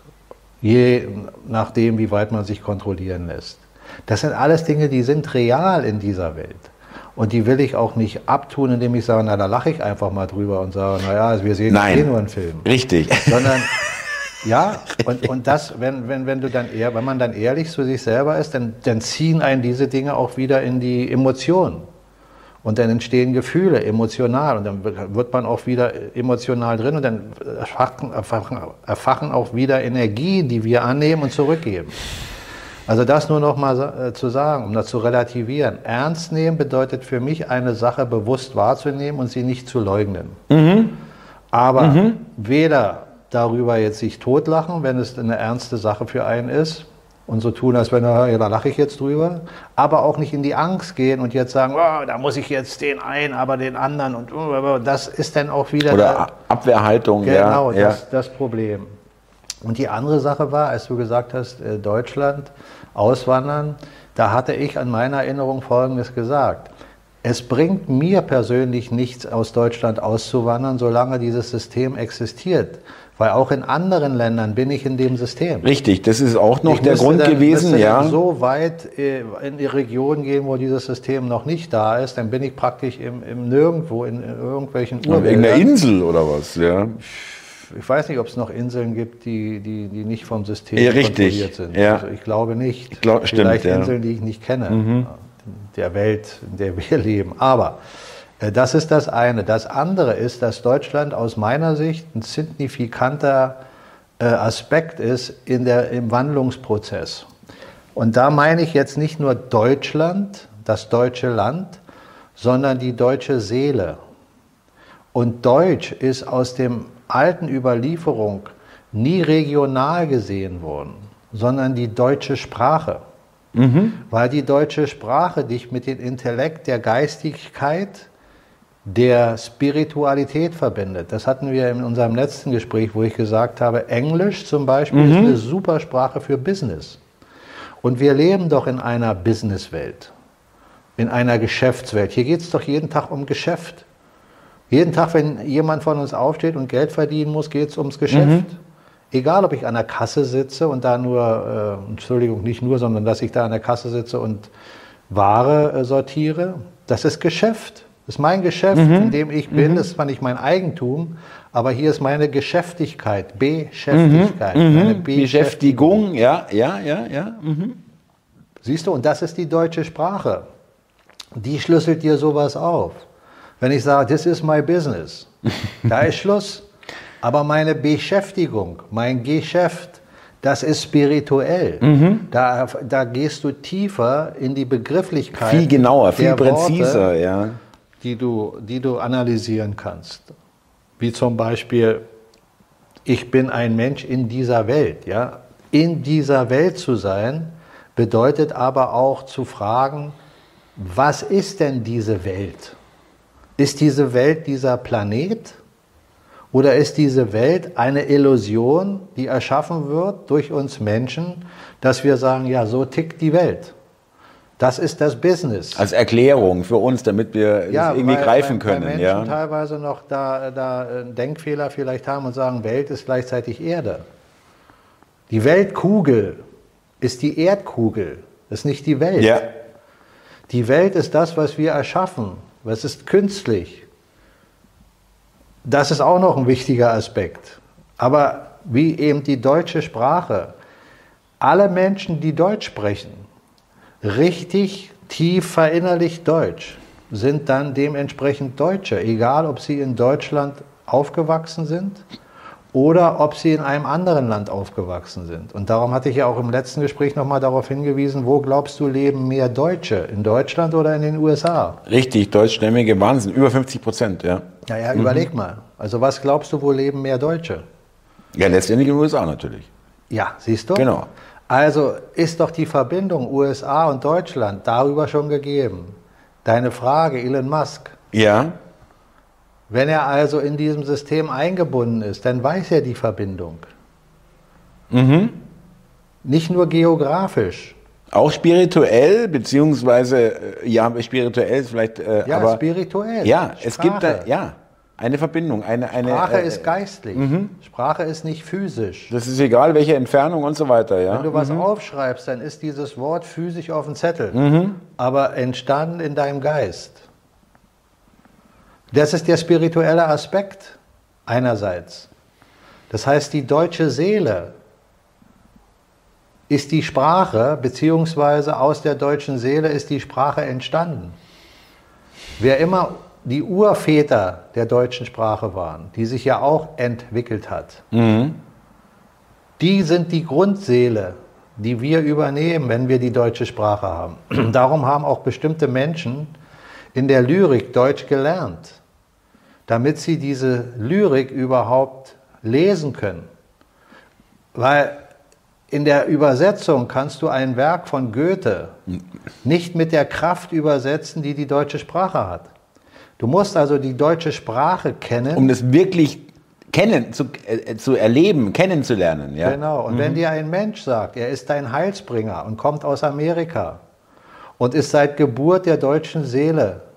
Je nachdem, wie weit man sich kontrollieren lässt. Das sind alles Dinge, die sind real in dieser Welt. Und die will ich auch nicht abtun, indem ich sage, na, da lache ich einfach mal drüber und sage, naja, wir sehen Nein. eh nur einen Film. Richtig. Sondern Ja, und, und das, wenn, wenn, wenn, du dann eher, wenn man dann ehrlich zu sich selber ist, dann, dann ziehen einen diese Dinge auch wieder in die Emotionen. Und dann entstehen Gefühle emotional und dann wird man auch wieder emotional drin und dann erfachen, erfachen, erfachen auch wieder Energien, die wir annehmen und zurückgeben. Also das nur noch mal äh, zu sagen, um das zu relativieren. Ernst nehmen bedeutet für mich, eine Sache bewusst wahrzunehmen und sie nicht zu leugnen. Mhm. Aber mhm. weder darüber jetzt sich totlachen, wenn es eine ernste Sache für einen ist, und so tun, als wenn, ja, da lache ich jetzt drüber, aber auch nicht in die Angst gehen und jetzt sagen, oh, da muss ich jetzt den einen, aber den anderen und oh, das ist dann auch wieder... Oder der, Abwehrhaltung, genau, ja. Das, das Problem. Und die andere Sache war, als du gesagt hast, äh, Deutschland, auswandern, da hatte ich an meiner Erinnerung Folgendes gesagt. Es bringt mir persönlich nichts, aus Deutschland auszuwandern, solange dieses System existiert. Weil auch in anderen Ländern bin ich in dem System. Richtig, das ist auch noch ich der Grund dann, gewesen, ja. so weit äh, in die Region gehen, wo dieses System noch nicht da ist, dann bin ich praktisch im, im Nirgendwo, in, in irgendwelchen Urwäldern. Wegen der Insel oder was, ja. Ich weiß nicht, ob es noch Inseln gibt, die, die, die nicht vom System ja, kontrolliert sind. Ja. Also ich glaube nicht. Ich glaub, Vielleicht stimmt, Inseln, die ich nicht kenne, mhm. Der Welt, in der wir leben. Aber äh, das ist das eine. Das andere ist, dass Deutschland aus meiner Sicht ein signifikanter äh, Aspekt ist in der, im Wandlungsprozess. Und da meine ich jetzt nicht nur Deutschland, das deutsche Land, sondern die deutsche Seele. Und Deutsch ist aus dem alten Überlieferung nie regional gesehen worden, sondern die deutsche Sprache. Mhm. Weil die deutsche Sprache dich mit dem Intellekt der Geistigkeit der Spiritualität verbindet. Das hatten wir in unserem letzten Gespräch, wo ich gesagt habe, Englisch zum Beispiel mhm. ist eine super Sprache für Business. Und wir leben doch in einer Businesswelt, in einer Geschäftswelt. Hier geht es doch jeden Tag um Geschäft. Jeden Tag, wenn jemand von uns aufsteht und Geld verdienen muss, geht es ums Geschäft. Mhm. Egal, ob ich an der Kasse sitze und da nur, äh, Entschuldigung, nicht nur, sondern dass ich da an der Kasse sitze und Ware äh, sortiere, das ist Geschäft. Das ist mein Geschäft, mhm. in dem ich bin. Mhm. Das ist zwar nicht mein Eigentum, aber hier ist meine Geschäftigkeit, Beschäftigkeit. Mhm. Meine Beschäftigung, ja, ja, ja, ja. Mhm. Siehst du, und das ist die deutsche Sprache. Die schlüsselt dir sowas auf. Wenn ich sage, this is my business, da ist Schluss. Aber meine Beschäftigung, mein Geschäft, das ist spirituell. Mhm. Da, da gehst du tiefer in die Begrifflichkeit. Viel genauer, viel präziser, Worte, ja die du, die du analysieren kannst. Wie zum Beispiel, ich bin ein Mensch in dieser Welt. Ja? In dieser Welt zu sein, bedeutet aber auch zu fragen, was ist denn diese Welt? Ist diese Welt dieser Planet? Oder ist diese Welt eine Illusion, die erschaffen wird durch uns Menschen, dass wir sagen, ja, so tickt die Welt? Das ist das Business. Als Erklärung für uns, damit wir ja, irgendwie weil, greifen können. Weil Menschen ja. teilweise noch da, da einen Denkfehler vielleicht haben und sagen, Welt ist gleichzeitig Erde. Die Weltkugel ist die Erdkugel, ist nicht die Welt. Ja. Die Welt ist das, was wir erschaffen. Was ist künstlich? Das ist auch noch ein wichtiger Aspekt. Aber wie eben die deutsche Sprache, alle Menschen, die Deutsch sprechen, richtig tief verinnerlicht Deutsch, sind dann dementsprechend Deutsche, egal ob sie in Deutschland aufgewachsen sind oder ob sie in einem anderen Land aufgewachsen sind. Und darum hatte ich ja auch im letzten Gespräch nochmal darauf hingewiesen, wo glaubst du leben mehr Deutsche, in Deutschland oder in den USA? Richtig, deutschstämmige Wahnsinn, über 50 Prozent, ja. Naja, mhm. überleg mal. Also was glaubst du, wo leben mehr Deutsche? Ja, letztendlich in den USA natürlich. Ja, siehst du? Genau. Also ist doch die Verbindung USA und Deutschland darüber schon gegeben. Deine Frage, Elon Musk. Ja. Wenn er also in diesem System eingebunden ist, dann weiß er die Verbindung. Mhm. Nicht nur geografisch. Auch spirituell, beziehungsweise, äh, ja, spirituell vielleicht. Äh, ja, aber, spirituell. Ja, Sprache. es gibt da, ja. Eine Verbindung, eine, eine Sprache äh, ist geistlich. Mhm. Sprache ist nicht physisch. Das ist egal, welche Entfernung und so weiter. Ja? Wenn du was mhm. aufschreibst, dann ist dieses Wort physisch auf dem Zettel, mhm. aber entstanden in deinem Geist. Das ist der spirituelle Aspekt einerseits. Das heißt, die deutsche Seele ist die Sprache, beziehungsweise aus der deutschen Seele ist die Sprache entstanden. Wer immer die Urväter der deutschen Sprache waren, die sich ja auch entwickelt hat, mhm. die sind die Grundseele, die wir übernehmen, wenn wir die deutsche Sprache haben. Darum haben auch bestimmte Menschen in der Lyrik Deutsch gelernt, damit sie diese Lyrik überhaupt lesen können. Weil in der Übersetzung kannst du ein Werk von Goethe nicht mit der Kraft übersetzen, die die deutsche Sprache hat. Du musst also die deutsche Sprache kennen. Um das wirklich kennen, zu, äh, zu erleben, kennenzulernen. Ja? Genau. Und mhm. wenn dir ein Mensch sagt, er ist dein Heilsbringer und kommt aus Amerika und ist seit Geburt der deutschen Seele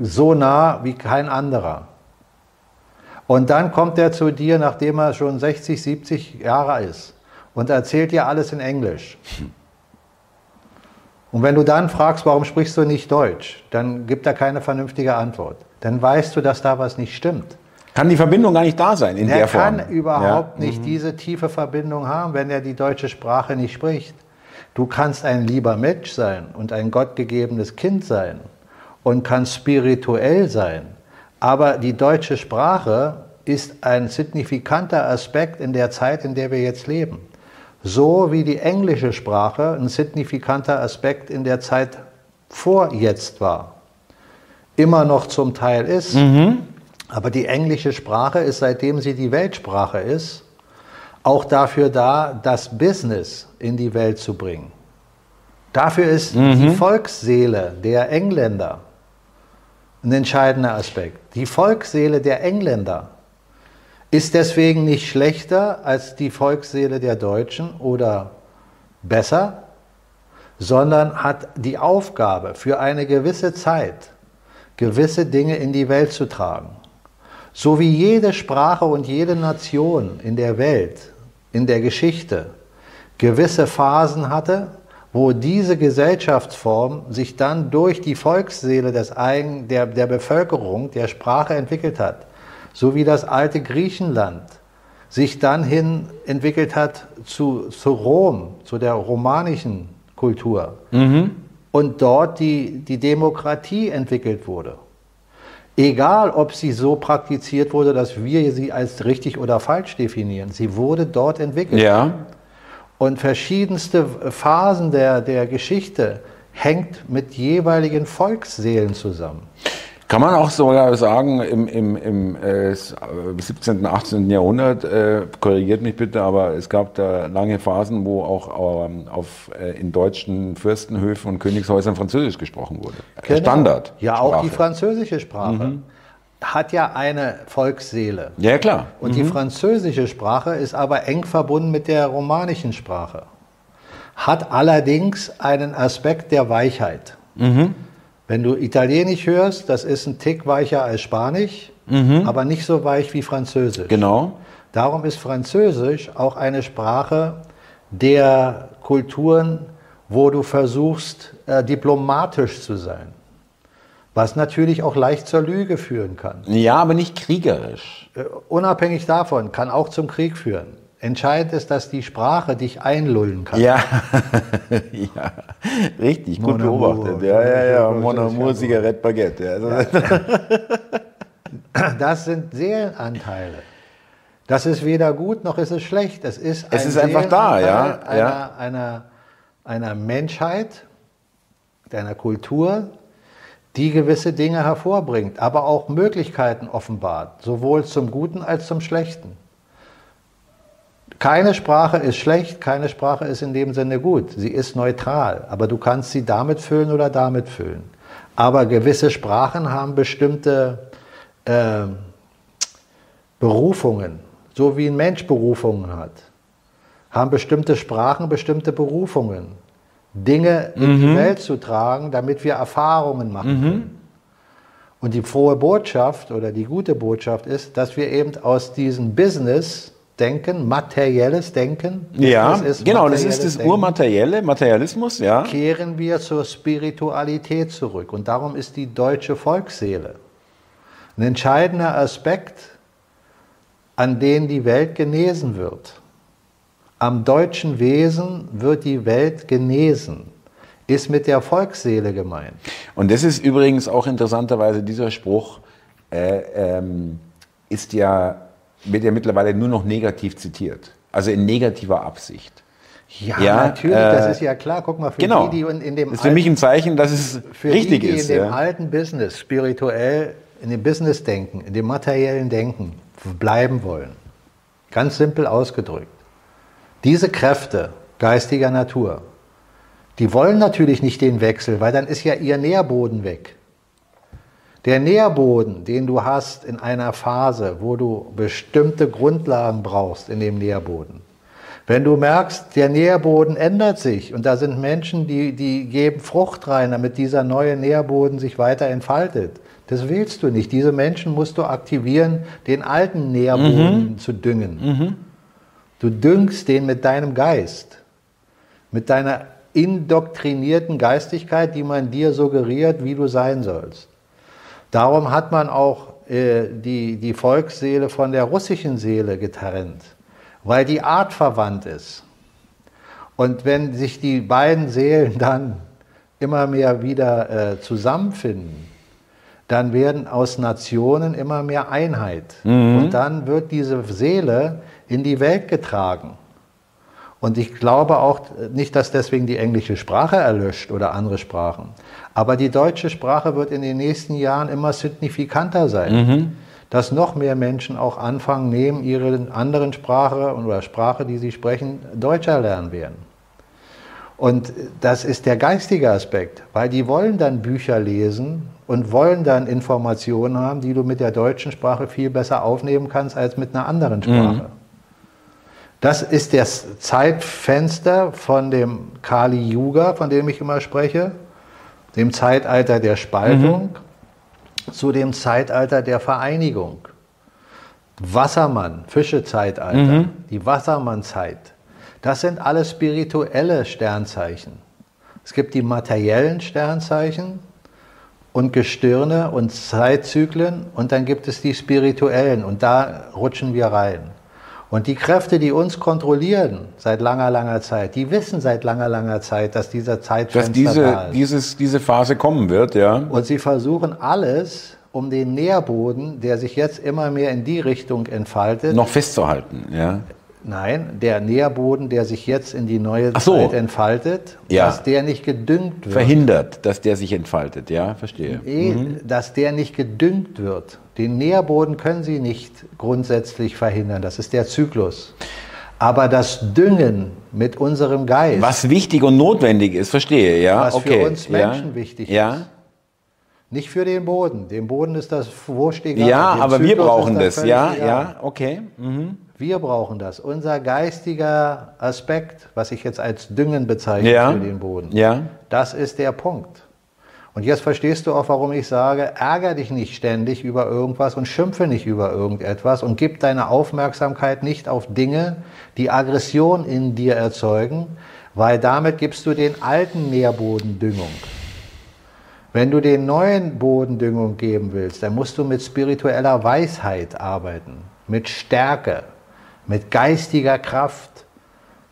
so nah wie kein anderer, und dann kommt er zu dir, nachdem er schon 60, 70 Jahre ist und erzählt dir alles in Englisch. Und wenn du dann fragst, warum sprichst du nicht Deutsch, dann gibt er keine vernünftige Antwort. Dann weißt du, dass da was nicht stimmt. Kann die Verbindung gar nicht da sein in er der Form? Er kann überhaupt ja. nicht mhm. diese tiefe Verbindung haben, wenn er die deutsche Sprache nicht spricht. Du kannst ein lieber Mensch sein und ein gottgegebenes Kind sein und kannst spirituell sein. Aber die deutsche Sprache ist ein signifikanter Aspekt in der Zeit, in der wir jetzt leben. So wie die englische Sprache ein signifikanter Aspekt in der Zeit vor jetzt war. Immer noch zum Teil ist. Mhm. Aber die englische Sprache ist, seitdem sie die Weltsprache ist, auch dafür da, das Business in die Welt zu bringen. Dafür ist mhm. die Volksseele der Engländer ein entscheidender Aspekt. Die Volksseele der Engländer ist deswegen nicht schlechter als die Volksseele der Deutschen oder besser, sondern hat die Aufgabe, für eine gewisse Zeit gewisse Dinge in die Welt zu tragen. So wie jede Sprache und jede Nation in der Welt, in der Geschichte, gewisse Phasen hatte, wo diese Gesellschaftsform sich dann durch die Volksseele des Eigen, der, der Bevölkerung, der Sprache entwickelt hat. So wie das alte Griechenland sich dann hin entwickelt hat zu, zu Rom, zu der romanischen Kultur. Mhm. Und dort die, die Demokratie entwickelt wurde. Egal, ob sie so praktiziert wurde, dass wir sie als richtig oder falsch definieren, sie wurde dort entwickelt. Ja und verschiedenste Phasen der, der Geschichte hängt mit jeweiligen Volksseelen zusammen. Kann man auch sogar sagen, im, im, im äh, 17., 18. Jahrhundert, äh, korrigiert mich bitte, aber es gab da lange Phasen, wo auch ähm, auf, äh, in deutschen Fürstenhöfen und Königshäusern Französisch gesprochen wurde. Genau. Standard. Ja, auch die französische Sprache. Mhm hat ja eine Volksseele. Ja, klar. Und mhm. die französische Sprache ist aber eng verbunden mit der romanischen Sprache. Hat allerdings einen Aspekt der Weichheit. Mhm. Wenn du Italienisch hörst, das ist ein Tick weicher als Spanisch, mhm. aber nicht so weich wie Französisch. Genau. Darum ist Französisch auch eine Sprache der Kulturen, wo du versuchst, äh, diplomatisch zu sein. Was natürlich auch leicht zur Lüge führen kann. Ja, aber nicht kriegerisch. Äh, unabhängig davon kann auch zum Krieg führen. Entscheidend ist, dass die Sprache dich einlullen kann. Ja, ja. richtig, gut beobachtet. Ja, ja, ja, Mon Amour, Zigarette, Baguette. Ja. Das sind Seelenanteile. Das ist weder gut noch ist es schlecht. Es ist, es ist einfach da, ja. Einer, ja. Einer, einer Menschheit, einer Kultur, die gewisse Dinge hervorbringt, aber auch Möglichkeiten offenbart, sowohl zum Guten als zum Schlechten. Keine Sprache ist schlecht, keine Sprache ist in dem Sinne gut. Sie ist neutral, aber du kannst sie damit füllen oder damit füllen. Aber gewisse Sprachen haben bestimmte äh, Berufungen, so wie ein Mensch Berufungen hat. Haben bestimmte Sprachen bestimmte Berufungen. Dinge in mhm. die Welt zu tragen, damit wir Erfahrungen machen mhm. können. Und die frohe Botschaft oder die gute Botschaft ist, dass wir eben aus diesem Business Denken, materielles Denken. Ja, das genau, das ist das Denken, Urmaterielle, Materialismus, ja. Kehren wir zur Spiritualität zurück. Und darum ist die deutsche Volksseele ein entscheidender Aspekt an denen die Welt genesen wird. Am deutschen Wesen wird die Welt genesen, ist mit der Volksseele gemeint. Und das ist übrigens auch interessanterweise dieser Spruch, äh, ähm, ist ja, wird ja mittlerweile nur noch negativ zitiert. Also in negativer Absicht. Ja, ja natürlich, äh, das ist ja klar. Guck mal, für genau. die, die in dem Das ist für mich ein Zeichen, dass es richtig die, die ist. in dem alten Business, spirituell, in dem Business-Denken, in dem materiellen Denken bleiben wollen. Ganz simpel ausgedrückt. Diese Kräfte geistiger Natur, die wollen natürlich nicht den Wechsel, weil dann ist ja ihr Nährboden weg. Der Nährboden, den du hast in einer Phase, wo du bestimmte Grundlagen brauchst in dem Nährboden. Wenn du merkst, der Nährboden ändert sich und da sind Menschen, die, die geben Frucht rein, damit dieser neue Nährboden sich weiter entfaltet. Das willst du nicht. Diese Menschen musst du aktivieren, den alten Nährboden mhm. zu düngen. Mhm. Du düngst den mit deinem Geist, mit deiner indoktrinierten Geistigkeit, die man dir suggeriert, wie du sein sollst. Darum hat man auch äh, die, die Volksseele von der russischen Seele getrennt, weil die Art verwandt ist. Und wenn sich die beiden Seelen dann immer mehr wieder äh, zusammenfinden, dann werden aus Nationen immer mehr Einheit. Mhm. Und dann wird diese Seele in die Welt getragen. Und ich glaube auch nicht, dass deswegen die englische Sprache erlöscht oder andere Sprachen. Aber die deutsche Sprache wird in den nächsten Jahren immer signifikanter sein. Mhm. Dass noch mehr Menschen auch anfangen, neben ihrer anderen Sprache oder Sprache, die sie sprechen, Deutscher lernen werden. Und das ist der geistige Aspekt, weil die wollen dann Bücher lesen und wollen dann Informationen haben, die du mit der deutschen Sprache viel besser aufnehmen kannst als mit einer anderen Sprache. Mhm. Das ist das Zeitfenster von dem Kali Yuga, von dem ich immer spreche, dem Zeitalter der Spaltung, mhm. zu dem Zeitalter der Vereinigung. Wassermann, Fischezeitalter, mhm. die Wassermannzeit. Das sind alles spirituelle Sternzeichen. Es gibt die materiellen Sternzeichen und Gestirne und Zeitzyklen und dann gibt es die spirituellen und da rutschen wir rein. Und die Kräfte, die uns kontrollieren seit langer, langer Zeit, die wissen seit langer, langer Zeit, dass dieser Zeitfenster dass diese, da ist. Dieses, diese Phase kommen wird, ja. Und sie versuchen alles, um den Nährboden, der sich jetzt immer mehr in die Richtung entfaltet, noch festzuhalten, ja. Nein, der Nährboden, der sich jetzt in die neue so. Zeit entfaltet, ja. dass der nicht gedüngt wird. Verhindert, dass der sich entfaltet, ja, verstehe. Nee, mhm. dass der nicht gedüngt wird. Den Nährboden können Sie nicht grundsätzlich verhindern, das ist der Zyklus. Aber das Düngen mit unserem Geist. Was wichtig und notwendig ist, verstehe, ja. Was okay. für uns Menschen ja. wichtig ja. ist. Nicht für den Boden. Dem Boden ist das wurscht Ja, aber Zyklus wir brauchen das, ja, ja, okay. Mhm. Wir brauchen das. Unser geistiger Aspekt, was ich jetzt als Düngen bezeichne ja. für den Boden, ja. das ist der Punkt. Und jetzt verstehst du auch, warum ich sage, ärger dich nicht ständig über irgendwas und schimpfe nicht über irgendetwas und gib deine Aufmerksamkeit nicht auf Dinge, die Aggression in dir erzeugen, weil damit gibst du den alten Nährboden Düngung. Wenn du den neuen Boden Düngung geben willst, dann musst du mit spiritueller Weisheit arbeiten, mit Stärke, mit geistiger Kraft,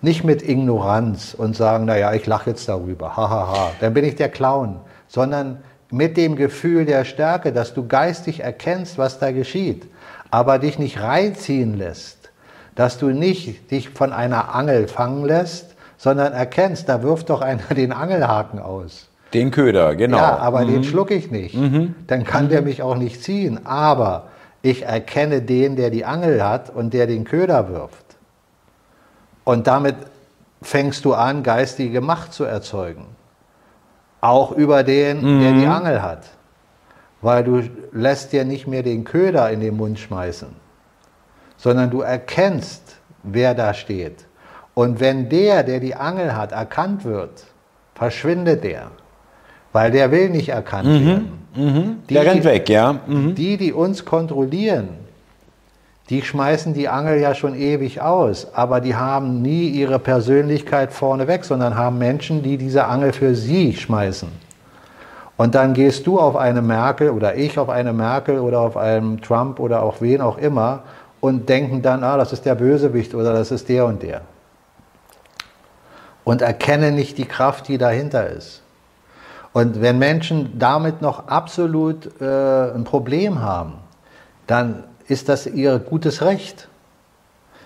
nicht mit Ignoranz und sagen, naja, ich lache jetzt darüber, hahaha, ha, ha. dann bin ich der Clown, sondern mit dem Gefühl der Stärke, dass du geistig erkennst, was da geschieht, aber dich nicht reinziehen lässt, dass du nicht dich von einer Angel fangen lässt, sondern erkennst, da wirft doch einer den Angelhaken aus. Den Köder, genau. Ja, aber mhm. den schlucke ich nicht. Mhm. Dann kann mhm. der mich auch nicht ziehen. Aber ich erkenne den, der die Angel hat und der den Köder wirft. Und damit fängst du an, geistige Macht zu erzeugen. Auch über den, mhm. der die Angel hat. Weil du lässt dir nicht mehr den Köder in den Mund schmeißen, sondern du erkennst, wer da steht. Und wenn der, der die Angel hat, erkannt wird, verschwindet der. Weil der will nicht erkannt mhm. werden. Mhm. Die, der rennt weg, ja. Mhm. Die, die uns kontrollieren, die schmeißen die Angel ja schon ewig aus, aber die haben nie ihre Persönlichkeit vorneweg, sondern haben Menschen, die diese Angel für sie schmeißen. Und dann gehst du auf eine Merkel oder ich auf eine Merkel oder auf einen Trump oder auch wen auch immer und denken dann, ah, das ist der Bösewicht oder das ist der und der. Und erkennen nicht die Kraft, die dahinter ist. Und wenn Menschen damit noch absolut äh, ein Problem haben, dann ist das ihr gutes Recht.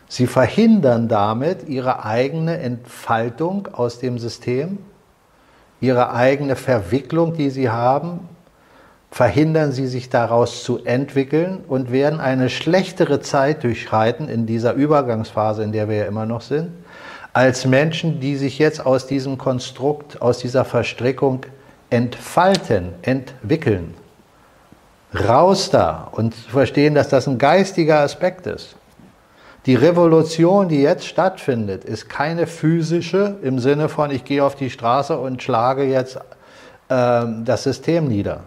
Sie verhindern damit ihre eigene Entfaltung aus dem System, ihre eigene Verwicklung, die sie haben, verhindern sie sich daraus zu entwickeln und werden eine schlechtere Zeit durchschreiten in dieser Übergangsphase, in der wir ja immer noch sind, als Menschen, die sich jetzt aus diesem Konstrukt, aus dieser Verstrickung entfalten, entwickeln. Raus da und verstehen, dass das ein geistiger Aspekt ist. Die Revolution, die jetzt stattfindet, ist keine physische im Sinne von, ich gehe auf die Straße und schlage jetzt äh, das System nieder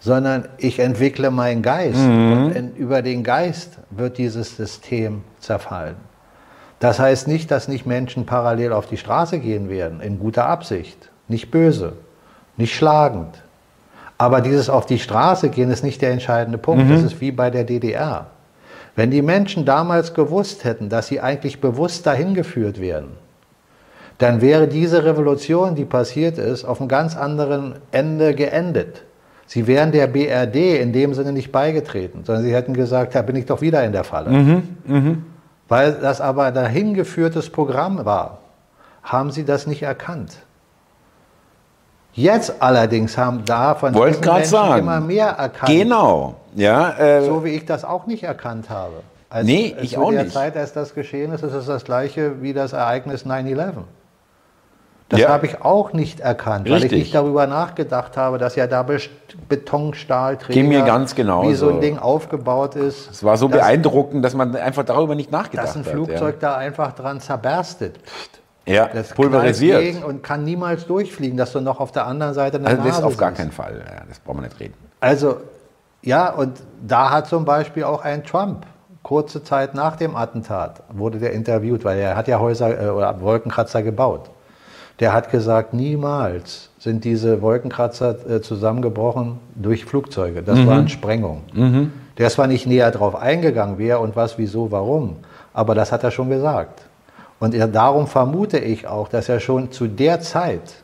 sondern ich entwickle meinen Geist. Mhm. Und über den Geist wird dieses System zerfallen. Das heißt nicht, dass nicht Menschen parallel auf die Straße gehen werden, in guter Absicht, nicht böse, nicht schlagend. Aber dieses auf die Straße gehen ist nicht der entscheidende Punkt. Mhm. Das ist wie bei der DDR. Wenn die Menschen damals gewusst hätten, dass sie eigentlich bewusst dahin geführt werden, dann wäre diese Revolution, die passiert ist, auf einem ganz anderen Ende geendet. Sie wären der BRD in dem Sinne nicht beigetreten, sondern sie hätten gesagt, da bin ich doch wieder in der Falle. Mhm, mh. Weil das aber ein dahingeführtes Programm war, haben sie das nicht erkannt. Jetzt allerdings haben da von diesen Menschen sagen. immer mehr erkannt. Genau, ja. Äh, so wie ich das auch nicht erkannt habe. Als, nee, ich auch nicht. In der Zeit, als das geschehen ist, ist es das gleiche wie das Ereignis 9-11. Das ja. habe ich auch nicht erkannt, Richtig. weil ich nicht darüber nachgedacht habe, dass ja da Betonstahlträger, mir ganz genau wie so ein Ding aufgebaut ist. Es war so dass, beeindruckend, dass man einfach darüber nicht nachgedacht hat. Dass ein Flugzeug hat, ja. da einfach dran zerberstet. Ja, das pulverisiert. und kann niemals durchfliegen, dass du noch auf der anderen Seite eine also das ist auf gar keinen Fall, ja, das brauchen wir nicht reden. Also, ja, und da hat zum Beispiel auch ein Trump kurze Zeit nach dem Attentat wurde der interviewt, weil er hat ja Häuser äh, oder Wolkenkratzer gebaut der hat gesagt, niemals sind diese Wolkenkratzer äh, zusammengebrochen durch Flugzeuge. Das mhm. waren Sprengungen. Mhm. Der ist zwar nicht näher darauf eingegangen, wer und was, wieso, warum, aber das hat er schon gesagt. Und er, darum vermute ich auch, dass er schon zu der Zeit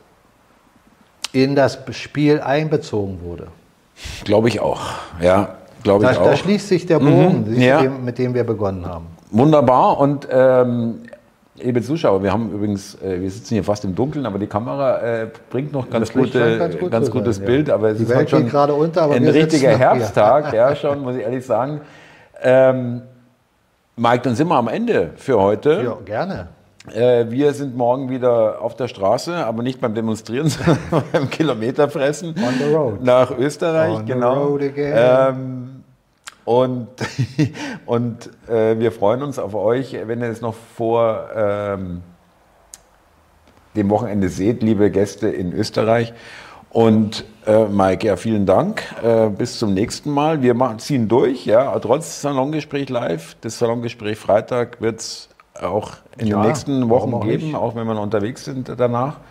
in das Spiel einbezogen wurde. Glaube ich auch, ja. Glaube ich auch. Da schließt sich der Bogen, mhm, ja. mit dem wir begonnen haben. Wunderbar. Und ähm, Liebe Zuschauer, wir haben übrigens, äh, wir sitzen hier fast im Dunkeln, aber die Kamera äh, bringt noch ganz, gute, ganz, gut ganz gutes sein, Bild. Aber es die ist Welt schon gerade unter, aber ein richtiger Herbsttag, ja schon, muss ich ehrlich sagen. Ähm, Mike, dann sind wir am Ende für heute. Ja, gerne. Äh, wir sind morgen wieder auf der Straße, aber nicht beim Demonstrieren, sondern beim Kilometerfressen. On the road. Nach Österreich, On genau. The road again. Ähm, und, und äh, wir freuen uns auf euch, wenn ihr es noch vor ähm, dem Wochenende seht, liebe Gäste in Österreich. Und äh, Mike, ja, vielen Dank. Äh, bis zum nächsten Mal. Wir machen, ziehen durch, ja, trotz Salongespräch live. Das Salongespräch Freitag wird es auch in ja, den nächsten Wochen geben, nicht. auch wenn wir noch unterwegs sind danach.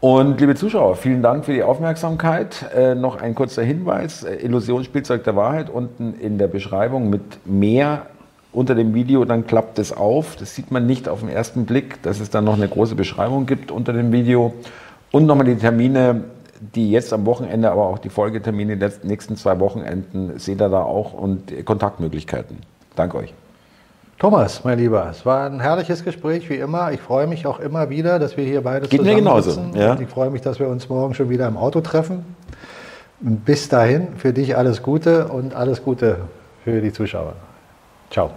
Und liebe Zuschauer, vielen Dank für die Aufmerksamkeit. Äh, noch ein kurzer Hinweis: äh, Illusionsspielzeug der Wahrheit unten in der Beschreibung mit mehr unter dem Video, dann klappt es auf. Das sieht man nicht auf den ersten Blick, dass es dann noch eine große Beschreibung gibt unter dem Video. Und nochmal die Termine, die jetzt am Wochenende, aber auch die Folgetermine der nächsten zwei Wochenenden, seht ihr da auch und Kontaktmöglichkeiten. Danke euch. Thomas, mein Lieber, es war ein herrliches Gespräch, wie immer. Ich freue mich auch immer wieder, dass wir hier beide Geht mir genauso. Ja. Ich freue mich, dass wir uns morgen schon wieder im Auto treffen. Bis dahin, für dich alles Gute und alles Gute für die Zuschauer. Ciao.